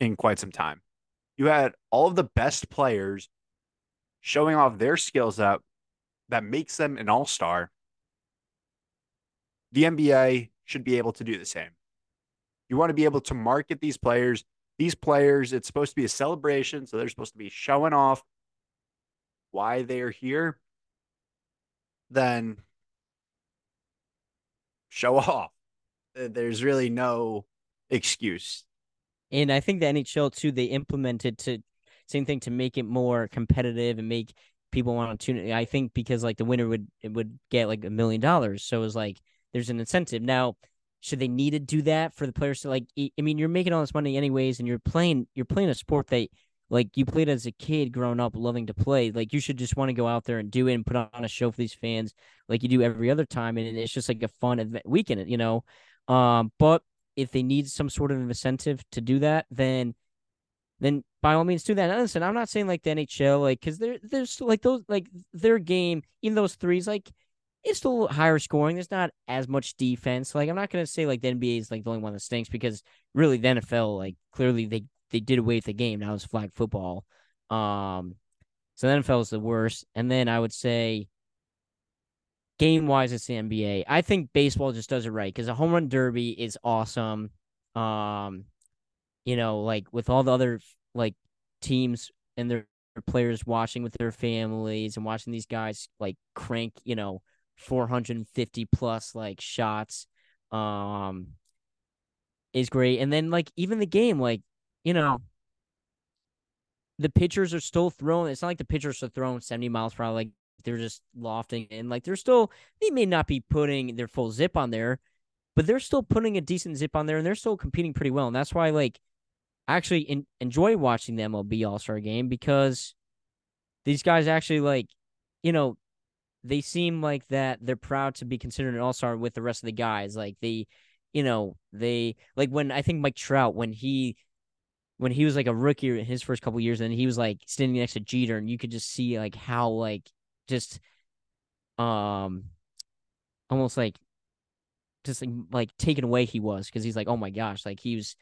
B: in quite some time. You had all of the best players showing off their skills up that makes them an all star, the NBA should be able to do the same. You want to be able to market these players. These players, it's supposed to be a celebration. So they're supposed to be showing off why they're here. Then show off. There's really no excuse.
C: And I think the NHL too, they implemented to same thing to make it more competitive and make people want to tune in. I think because like the winner would it would get like a million dollars. So it was like there's an incentive. Now, should they need to do that for the players to like I mean, you're making all this money anyways and you're playing you're playing a sport that like you played as a kid growing up loving to play. Like you should just want to go out there and do it and put on a show for these fans like you do every other time and it's just like a fun event weekend, you know. Um but if they need some sort of incentive to do that, then then by all means do that. And listen, I'm not saying like the NHL, like because they're there's like those like their game, even those threes, like it's still higher scoring. There's not as much defense. Like I'm not gonna say like the NBA is like the only one that stinks because really the NFL, like clearly they they did away with the game. Now it's flag football. Um so the NFL is the worst. And then I would say game wise it's the NBA. I think baseball just does it right because a home run derby is awesome. Um you know, like with all the other like teams and their players watching with their families and watching these guys like crank, you know, 450 plus like shots um is great. And then like even the game like, you know, the pitchers are still throwing. It's not like the pitchers are throwing 70 miles per hour like they're just lofting and like they're still they may not be putting their full zip on there, but they're still putting a decent zip on there and they're still competing pretty well. And that's why like I actually in, enjoy watching the MLB All Star game because these guys actually like, you know, they seem like that they're proud to be considered an All Star with the rest of the guys. Like they, you know, they like when I think Mike Trout when he when he was like a rookie in his first couple years and he was like standing next to Jeter and you could just see like how like just um almost like just like, like taken away he was because he's like oh my gosh like he was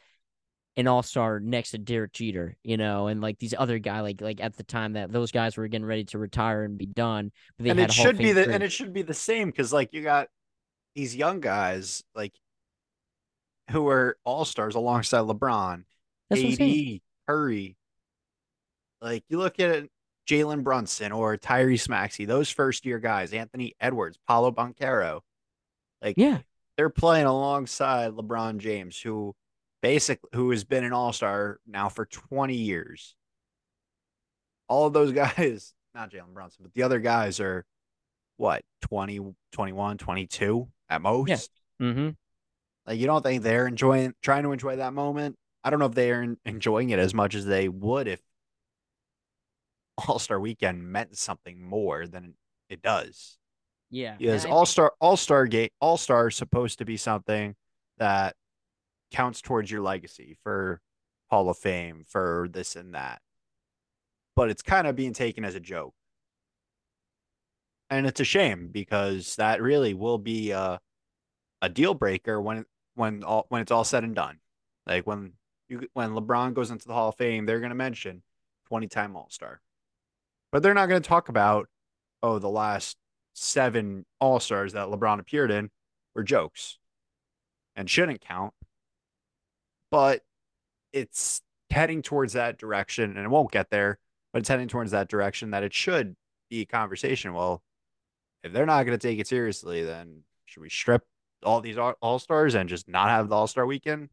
C: an all-star next to Derek Jeter, you know, and like these other guy like like at the time that those guys were getting ready to retire and be done.
B: and it should be the career. and it should be the same because like you got these young guys like who are all-stars alongside LeBron, That's AD, Curry. Like you look at Jalen Brunson or Tyrese Maxey, those first year guys, Anthony Edwards, Paolo Banchero. Like
C: yeah,
B: they're playing alongside LeBron James, who basically who has been an all-star now for 20 years. All of those guys, not Jalen Brunson, but the other guys are what, 20, 21, 22 at most?
C: Yeah. Mm-hmm.
B: Like you don't think they're enjoying trying to enjoy that moment? I don't know if they are enjoying it as much as they would if All-Star weekend meant something more than it does.
C: Yeah.
B: Because All-Star All-Star Gate All-Star is supposed to be something that counts towards your legacy for Hall of Fame, for this and that. But it's kind of being taken as a joke. And it's a shame because that really will be a, a deal breaker when when all when it's all said and done. Like when you when LeBron goes into the Hall of Fame, they're going to mention 20-time All-Star. But they're not going to talk about oh the last 7 All-Stars that LeBron appeared in were jokes and shouldn't count but it's heading towards that direction and it won't get there, but it's heading towards that direction that it should be a conversation. Well, if they're not going to take it seriously, then should we strip all these all stars and just not have the all star weekend?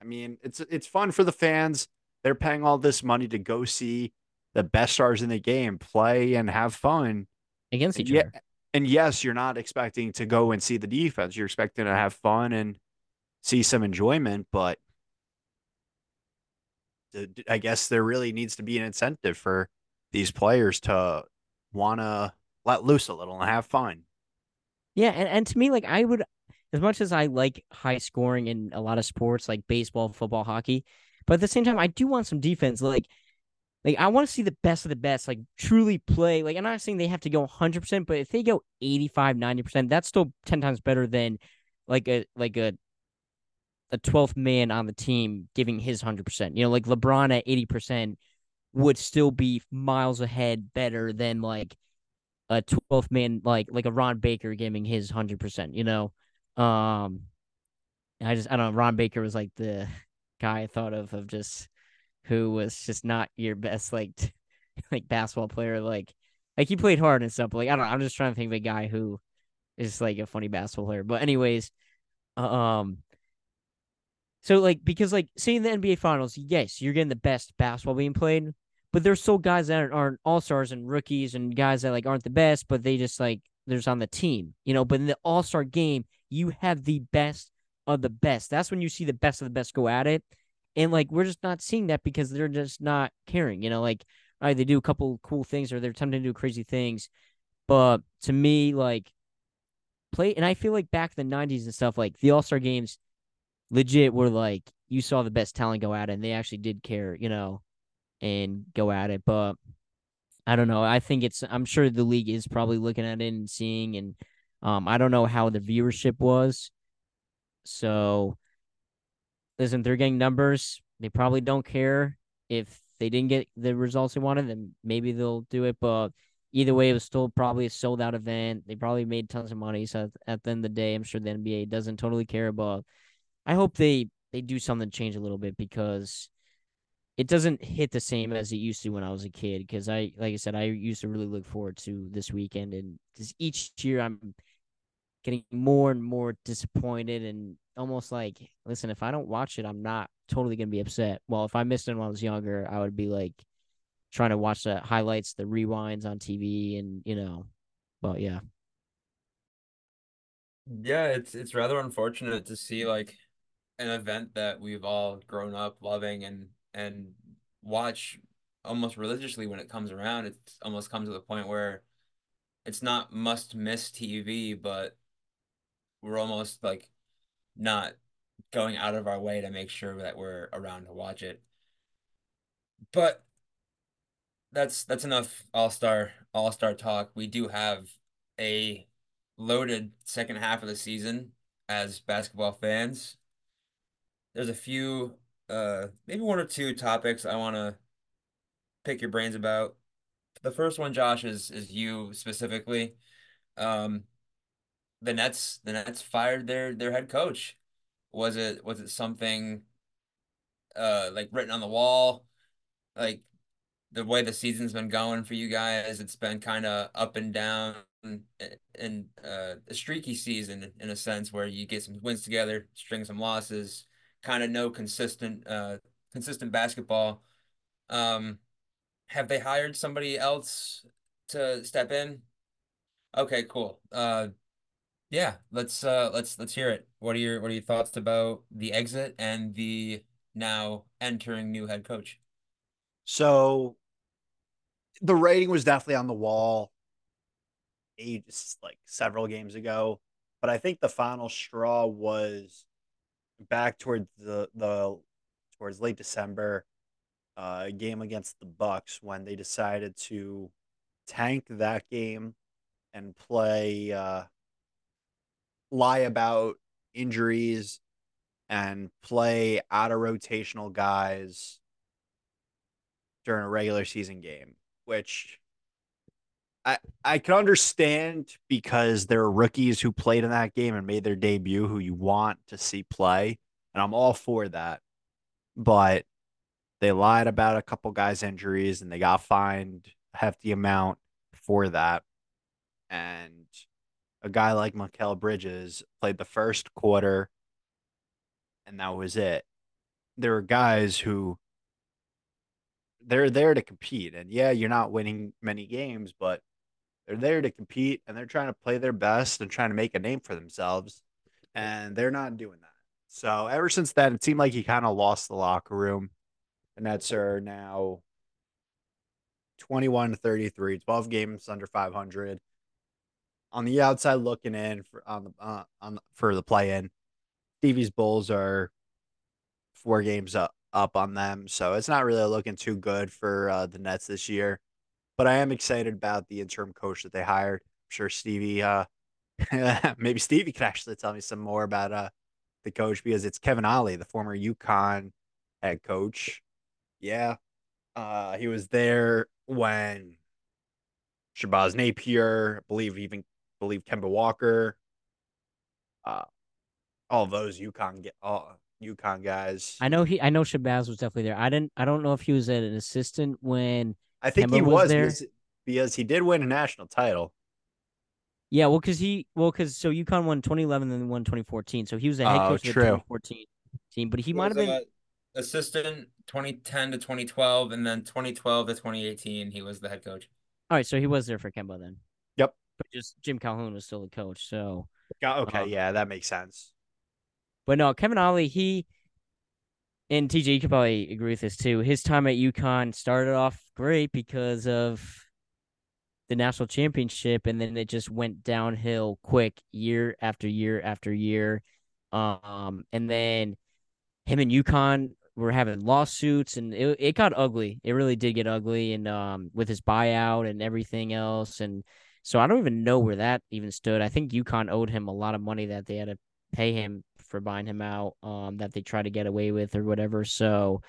B: I mean, it's it's fun for the fans. They're paying all this money to go see the best stars in the game play and have fun
C: against each
B: other. And yes, you're not expecting to go and see the defense. You're expecting to have fun and see some enjoyment, but I guess there really needs to be an incentive for these players to want to let loose a little and have fun.
C: Yeah, and, and to me, like I would, as much as I like high scoring in a lot of sports like baseball, football, hockey, but at the same time, I do want some defense. Like, like I want to see the best of the best, like truly play. Like I'm not saying they have to go 100, percent but if they go 85, 90 percent, that's still ten times better than like a like a a 12th man on the team giving his 100%. You know, like LeBron at 80% would still be miles ahead better than like a 12th man like like a Ron Baker giving his 100%, you know. Um I just I don't know Ron Baker was like the guy I thought of of just who was just not your best like like basketball player like like he played hard and stuff but like I don't know, I'm just trying to think of a guy who is like a funny basketball player. But anyways, um so like because like seeing the NBA finals, yes, you're getting the best basketball being played, but there's still guys that aren't all stars and rookies and guys that like aren't the best, but they just like there's on the team, you know. But in the All Star game, you have the best of the best. That's when you see the best of the best go at it, and like we're just not seeing that because they're just not caring, you know. Like all right, they do a couple cool things or they're attempting to do crazy things, but to me, like play, and I feel like back in the '90s and stuff, like the All Star games legit were like you saw the best talent go at it and they actually did care, you know, and go at it. But I don't know. I think it's I'm sure the league is probably looking at it and seeing and um I don't know how the viewership was. So listen, they're getting numbers. They probably don't care if they didn't get the results they wanted, then maybe they'll do it. But either way, it was still probably a sold out event. They probably made tons of money. So at the end of the day, I'm sure the NBA doesn't totally care about I hope they they do something to change a little bit because it doesn't hit the same as it used to when I was a kid. Because I, like I said, I used to really look forward to this weekend, and each year I'm getting more and more disappointed and almost like, listen, if I don't watch it, I'm not totally gonna be upset. Well, if I missed it when I was younger, I would be like trying to watch the highlights, the rewinds on TV, and you know, but yeah.
A: Yeah, it's it's rather unfortunate to see like an event that we've all grown up loving and and watch almost religiously when it comes around. It's almost comes to the point where it's not must miss TV, but we're almost like not going out of our way to make sure that we're around to watch it. But that's that's enough all-star all-star talk. We do have a loaded second half of the season as basketball fans. There's a few uh maybe one or two topics I want to pick your brains about. The first one, Josh, is is you specifically. Um the Nets the Nets fired their their head coach. Was it was it something uh like written on the wall? Like the way the season's been going for you guys, it's been kind of up and down and uh, a streaky season in a sense where you get some wins together, string some losses, kind of no consistent uh consistent basketball. Um, have they hired somebody else to step in? Okay, cool. Uh, yeah, let's uh let's let's hear it. What are your what are your thoughts about the exit and the now entering new head coach?
B: So the rating was definitely on the wall ages like several games ago, but I think the final straw was back towards the the towards late December, uh, game against the Bucks when they decided to tank that game and play uh, lie about injuries and play out of rotational guys during a regular season game, which I I can understand because there are rookies who played in that game and made their debut who you want to see play, and I'm all for that. But they lied about a couple guys' injuries and they got fined a hefty amount for that. And a guy like Mikal Bridges played the first quarter and that was it. There are guys who they're there to compete. And yeah, you're not winning many games, but they're there to compete and they're trying to play their best and trying to make a name for themselves. And they're not doing that. So ever since then, it seemed like he kind of lost the locker room. The Nets are now 21 to 33, 12 games under 500. On the outside looking in for on the uh, on the, for the play in, Stevie's Bulls are four games up up on them, so it's not really looking too good for uh, the Nets this year. But I am excited about the interim coach that they hired. I'm sure Stevie, uh, maybe Stevie could actually tell me some more about uh, the coach because it's Kevin Ollie, the former UConn head coach. Yeah, uh, he was there when Shabazz Napier, I believe even believe Kemba Walker, uh, all those UConn get all UConn guys.
C: I know he. I know Shabazz was definitely there. I didn't. I don't know if he was an assistant when
B: I think
C: Kemba
B: he
C: was
B: was,
C: there.
B: because, because he did win a national title.
C: Yeah, well, because he, well, because so UConn won 2011 and then won 2014. So he was the head
B: Oh,
C: coach of the
B: true.
C: 2014 team, but he might have been.
A: assistant 2010 to 2012, and then 2012 to 2018, he was the head coach.
C: All right, so he was there for Kemba then. But just Jim Calhoun was still the coach. So,
B: Okay,
C: Uh,
B: yeah, that makes sense.
C: but no, Kevin Ollie, he and TJ, you could probably agree with this too. His time at UConn started off great because of the national championship, and then it just went downhill quick year after year after year. Um, and then him and UConn were having lawsuits, and it it got ugly. It really did get ugly, and um, with his buyout and everything else, and so I don't even know where that even stood. I think UConn owed him a lot of money that they had to pay him for buying him out. Um, that they tried to get away with or whatever. So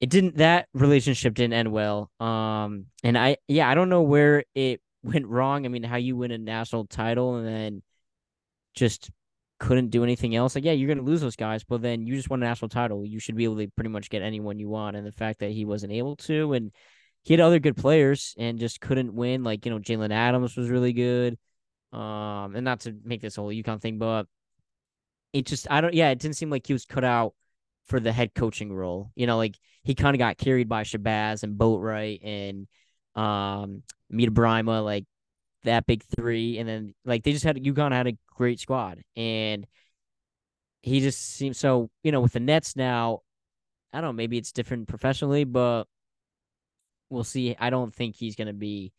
C: it didn't. That relationship didn't end well. Um, and I yeah, I don't know where it went wrong. I mean, how you win a national title and then just couldn't do anything else. Like, yeah, you're gonna lose those guys, but then you just won a national title. You should be able to pretty much get anyone you want. And the fact that he wasn't able to, and he had other good players and just couldn't win. Like, you know, Jalen Adams was really good. Um, and not to make this whole UConn thing, but it just I don't yeah, it didn't seem like he was cut out for the head coaching role. You know, like he kind of got carried by Shabazz and Boatwright and um Mita Brimah, like that big three, and then like they just had UConn had a great squad, and he just seems so. You know, with the Nets now, I don't know. Maybe it's different professionally, but we'll see. I don't think he's going to be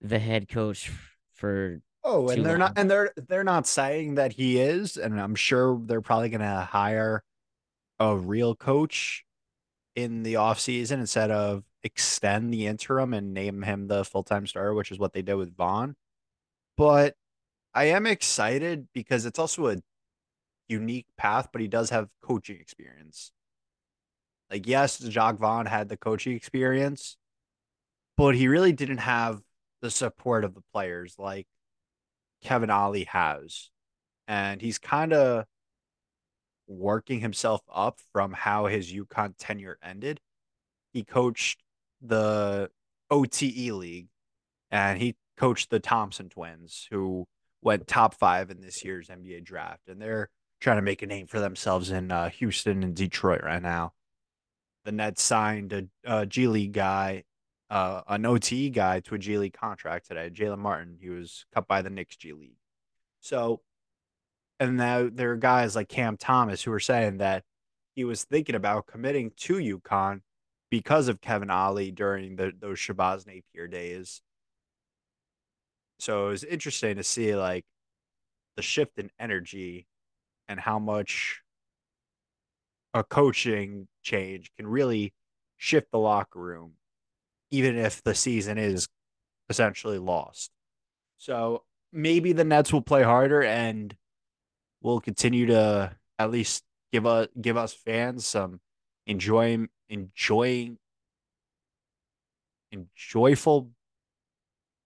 C: the head coach for.
B: Oh, and they're
C: long.
B: not, and they're they're not saying that he is, and I'm sure they're probably gonna hire a real coach in the off season instead of extend the interim and name him the full time starter, which is what they did with Vaughn. But I am excited because it's also a unique path, but he does have coaching experience. Like, yes, Jacques Vaughn had the coaching experience, but he really didn't have the support of the players like Kevin Ollie has. And he's kind of working himself up from how his UConn tenure ended. He coached the OTE league and he coached the Thompson twins who went top five in this year's NBA draft. And they're trying to make a name for themselves in uh, Houston and Detroit right now. The Nets signed a, a G League guy, uh, an OTE guy to a G League contract today, Jalen Martin. He was cut by the Knicks G League. So, and now there are guys like Cam Thomas who are saying that he was thinking about committing to UConn because of Kevin Ollie during the, those Shabazz Napier days. So it was interesting to see like the shift in energy and how much a coaching change can really shift the locker room, even if the season is essentially lost. So maybe the Nets will play harder and will continue to at least give us give us fans some enjoying enjoying enjoyful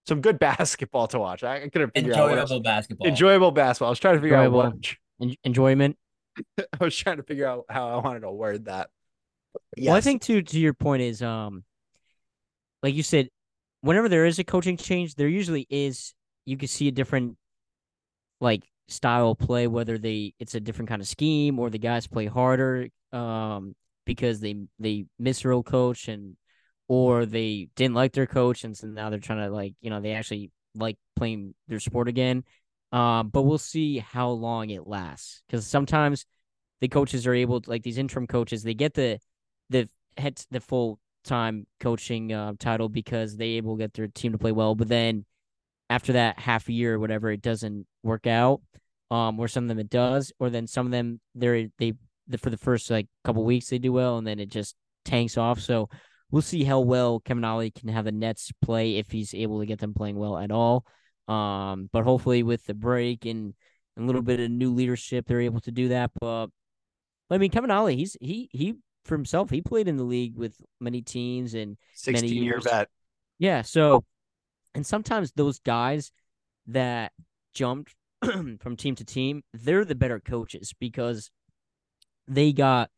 B: some good basketball to watch. I couldn't figure out
A: Enjoyable basketball.
B: enjoyable basketball. I was trying to figure out what
C: En- enjoyment.
B: I was trying to figure out how I wanted to word that.
C: Well, I think to to your point is um, like you said, whenever there is a coaching change, there usually is. You can see a different, like style of play, whether they it's a different kind of scheme or the guys play harder, um, because they they miss their old coach and or they didn't like their coach and so now they're trying to like you know they actually like playing their sport again. Um, but we'll see how long it lasts because sometimes the coaches are able to like these interim coaches they get the the head the full time coaching uh, title because they able to get their team to play well, but then after that half year or whatever, it doesn't work out. Um, or some of them it does, or then some of them they're they the, for the first like couple weeks they do well, and then it just tanks off. So we'll see how well Kevin Ollie can have the Nets play if he's able to get them playing well at all. Um, but hopefully with the break and, and a little bit of new leadership, they're able to do that. But I mean, Kevin Ollie, he's he he for himself, he played in the league with many teams and
B: 16 year
C: years.
B: vet.
C: yeah, so and sometimes those guys that jumped from team to team, they're the better coaches because they got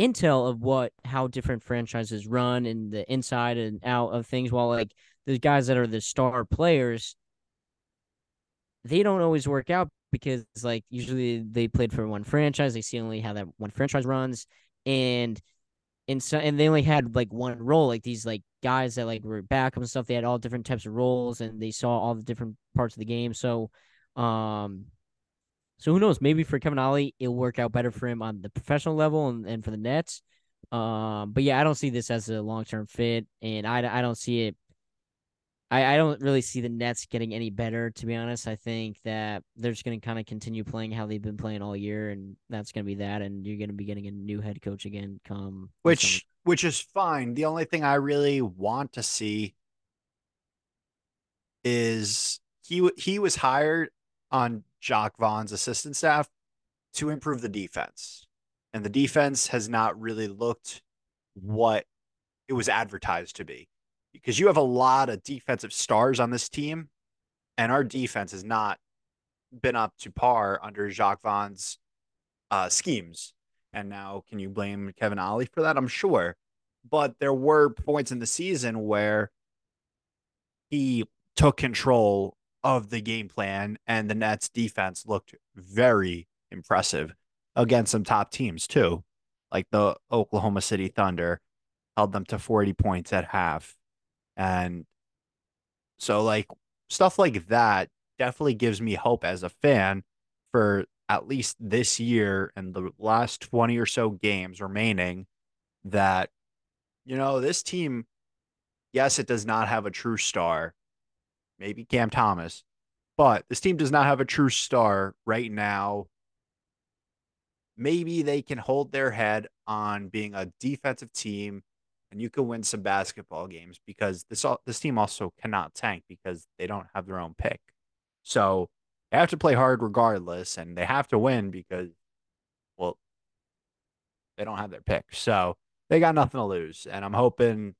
C: intel of what how different franchises run and the inside and out of things while like the guys that are the star players they don't always work out because like usually they played for one franchise they see only how that one franchise runs and and so and they only had like one role like these like guys that like were backup and stuff they had all different types of roles and they saw all the different parts of the game so um so who knows maybe for Kevin Ollie it'll work out better for him on the professional level and, and for the Nets um but yeah I don't see this as a long-term fit and I I don't see it I, I don't really see the Nets getting any better, to be honest. I think that they're just going to kind of continue playing how they've been playing all year, and that's going to be that. And you're going to be getting a new head coach again come
B: which which is fine. The only thing I really want to see is he he was hired on Jacques Vaughn's assistant staff to improve the defense, and the defense has not really looked what it was advertised to be, because you have a lot of defensive stars on this team, and our defense has not been up to par under Jacques Vaughn's uh, schemes. And now, can you blame Kevin Ollie for that? I'm sure. But there were points in the season where he took control of the game plan, and the Nets defense looked very impressive against some top teams, too. Like the Oklahoma City Thunder held them to 40 points at half. And so, like, stuff like that definitely gives me hope as a fan for at least this year and the last 20 or so games remaining that, you know, this team, yes, it does not have a true star, maybe Cam Thomas, but this team does not have a true star right now. Maybe they can hold their head on being a defensive team and you can win some basketball games because this all this team also cannot tank because they don't have their own pick. So they have to play hard regardless, and they have to win because, well, they don't have their pick. So they got nothing to lose, and I'm hoping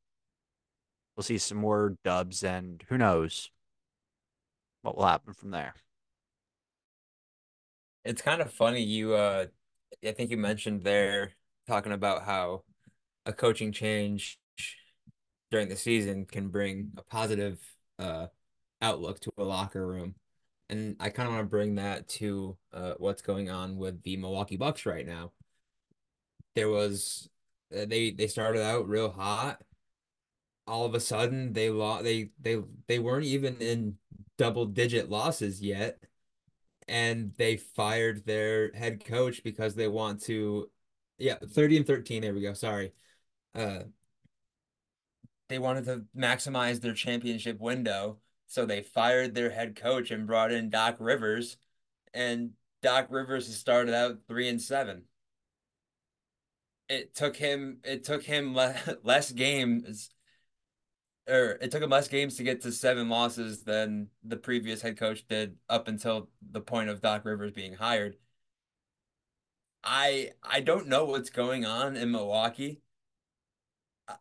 B: we'll see some more dubs, and who knows what will happen from there.
A: It's kind of funny you uh I think you mentioned there talking about how a coaching change during the season can bring a positive uh outlook to a locker room. And I kind of want to bring that to uh, what's going on with the Milwaukee Bucks right now. There was uh, they they started out real hot. All of a sudden, they lost. They they they weren't even in double digit losses yet, and they fired their head coach because they want to. Yeah, thirty and thirteen. There we go. Sorry. Uh, they wanted to maximize their championship window so they fired their head coach and brought in Doc Rivers, and Doc Rivers has started out three and seven. It took him it took him le less games or it took him less games to get to seven losses than the previous head coach did up until the point of Doc Rivers being hired. I I don't know what's going on in Milwaukee.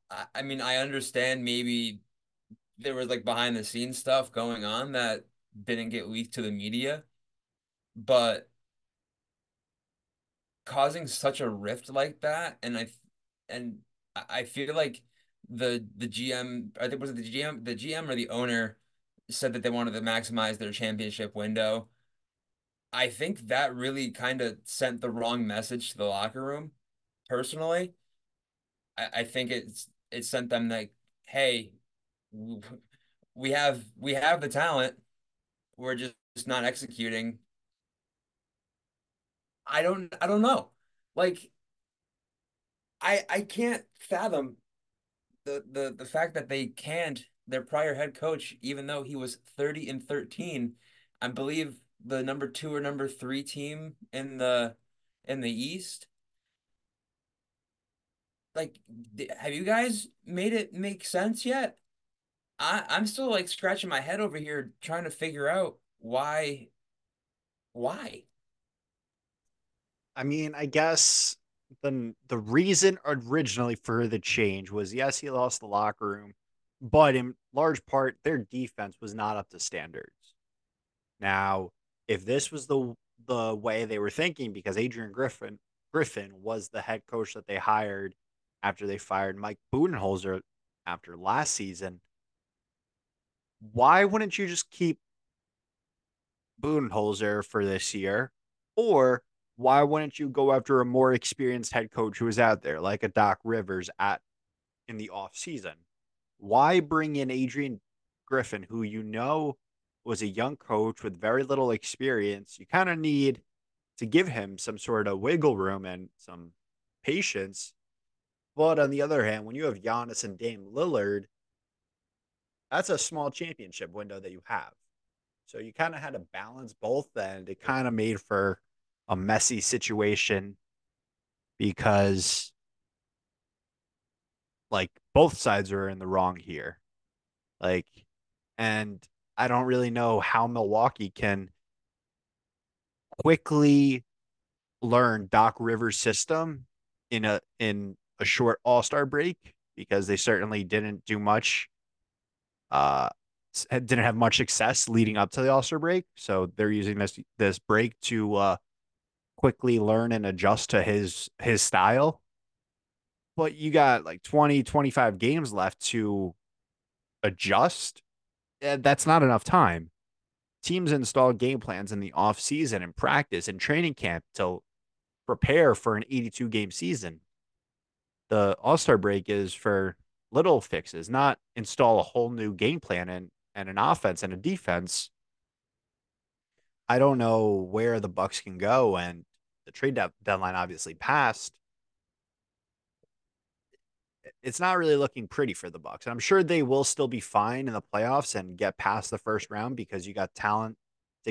A: I, I mean, I understand maybe there was like behind the scenes stuff going on that didn't get leaked to the media, but causing such a rift like that, and I and I feel like the the GM, I think was it the GM, the GM or the owner said that they wanted to maximize their championship window. I think that really kind of sent the wrong message to the locker room. Personally, I, I think it's it sent them like, hey, we have we have the talent. We're just not executing. I don't I don't know. Like I I can't fathom the the the fact that they canned their prior head coach even though he was 30 and 13. I believe the number 2 or number 3 team in the in the East. Like have you guys made it make sense yet? I I'm still like scratching my head over here trying to figure out why why.
B: I mean, I guess the the reason originally for the change was yes, he lost the locker room, but in large part their defense was not up to standards. Now, if this was the the way they were thinking because Adrian Griffin Griffin was the head coach that they hired after they fired Mike Budenholzer after last season, why wouldn't you just keep Budenholzer for this year? Or why wouldn't you go after a more experienced head coach who is out there, like a Doc Rivers at in the off season? Why bring in Adrian Griffin, who you know was a young coach with very little experience? You kind of need to give him some sort of wiggle room and some patience. But on the other hand, when you have Giannis and Dame Lillard, that's a small championship window that you have. So you kind of had to balance both, and it kind of made for a messy situation because, like, both sides are in the wrong here. Like, and I don't really know how Milwaukee can quickly learn Doc Rivers' system in a in a short All Star break because they certainly didn't do much uh, didn't have much success leading up to the All Star break, so they're using this this break to uh, quickly learn and adjust to his his style. But you got like 20, 25 games left to adjust. That's not enough time. Teams install game plans in the off season and practice and training camp to prepare for an 82 game season. The All Star break is for little fixes, not install a whole new game plan and, and an offense and a defense I don't know where the Bucks can go, and the trade de- deadline obviously passed. It's not really looking pretty for the Bucks. I'm sure they will still be fine in the playoffs and get past the first round because you got talented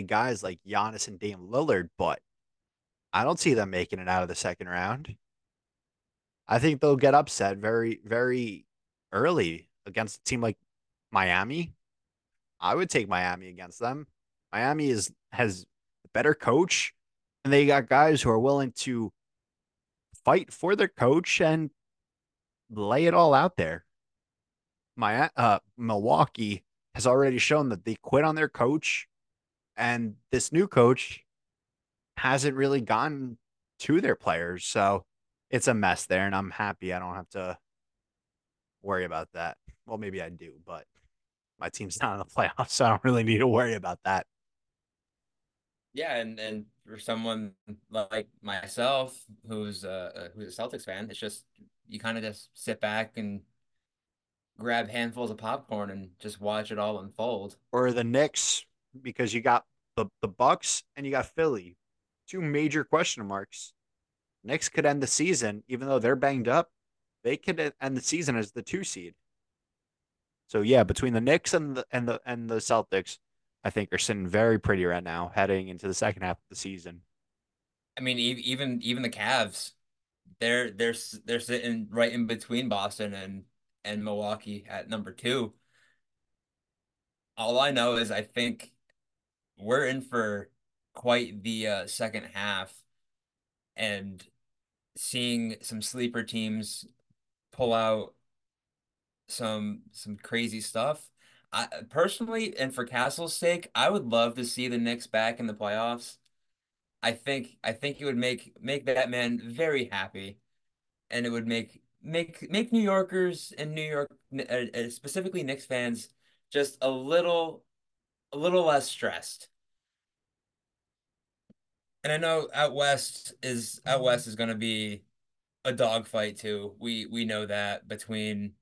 B: guys like Giannis and Dame Lillard, but I don't see them making it out of the second round. I think they'll get upset very, very early against a team like Miami. I would take Miami against them. Miami is has a better coach, and they got guys who are willing to fight for their coach and lay it all out there. My uh, Milwaukee has already shown that they quit on their coach, and this new coach hasn't really gone to their players. So it's a mess there, and I'm happy I don't have to worry about that. Well, maybe I do, but my team's not in the playoffs, so I don't really need to worry about that.
A: Yeah, and and for someone like myself who's uh who's a Celtics fan, it's just you kind of just sit back and grab handfuls of popcorn and just watch it all unfold.
B: Or the Knicks, because you got the the Bucks and you got Philly, two major question marks. Knicks could end the season, even though they're banged up. They could end the season as the two seed. So yeah, between the Knicks and the and the and the Celtics, I think are sitting very pretty right now, heading into the second half of the season.
A: I mean, even even the Cavs, they're they're they're sitting right in between Boston and and Milwaukee at number two. All I know is I think we're in for quite the uh, second half, and seeing some sleeper teams pull out some some crazy stuff. I personally, and for Castle's sake, I would love to see the Knicks back in the playoffs. I think I think it would make make that man very happy, and it would make make make New Yorkers and New York uh, uh, specifically Knicks fans just a little a little less stressed. And I know out west is out west is going to be a dogfight too. We we know that between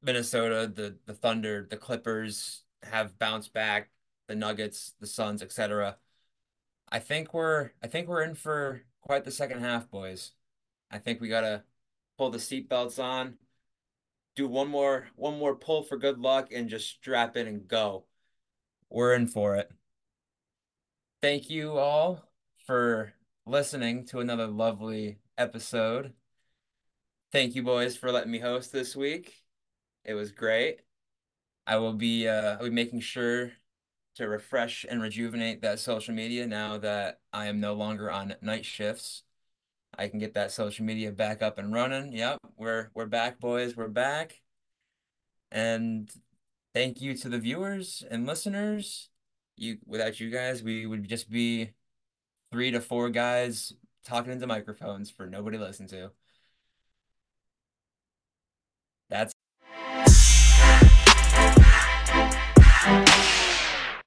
A: Minnesota, the the Thunder, the Clippers have bounced back, the Nuggets, the Suns, etc. I think we're I think we're in for quite the second half, boys. I think we gotta pull the seatbelts on, do one more one more pull for good luck, and just strap in and go. We're in for it. Thank you all for listening to another lovely episode. Thank you, boys, for letting me host this week. It was great. I will be uh I'll be making sure to refresh and rejuvenate that social media now that I am no longer on night shifts. I can get that social media back up and running. Yep, we're we're back, boys. We're back. And thank you to the viewers and listeners. You without you guys, we would just be three to four guys talking into microphones for nobody to listen to.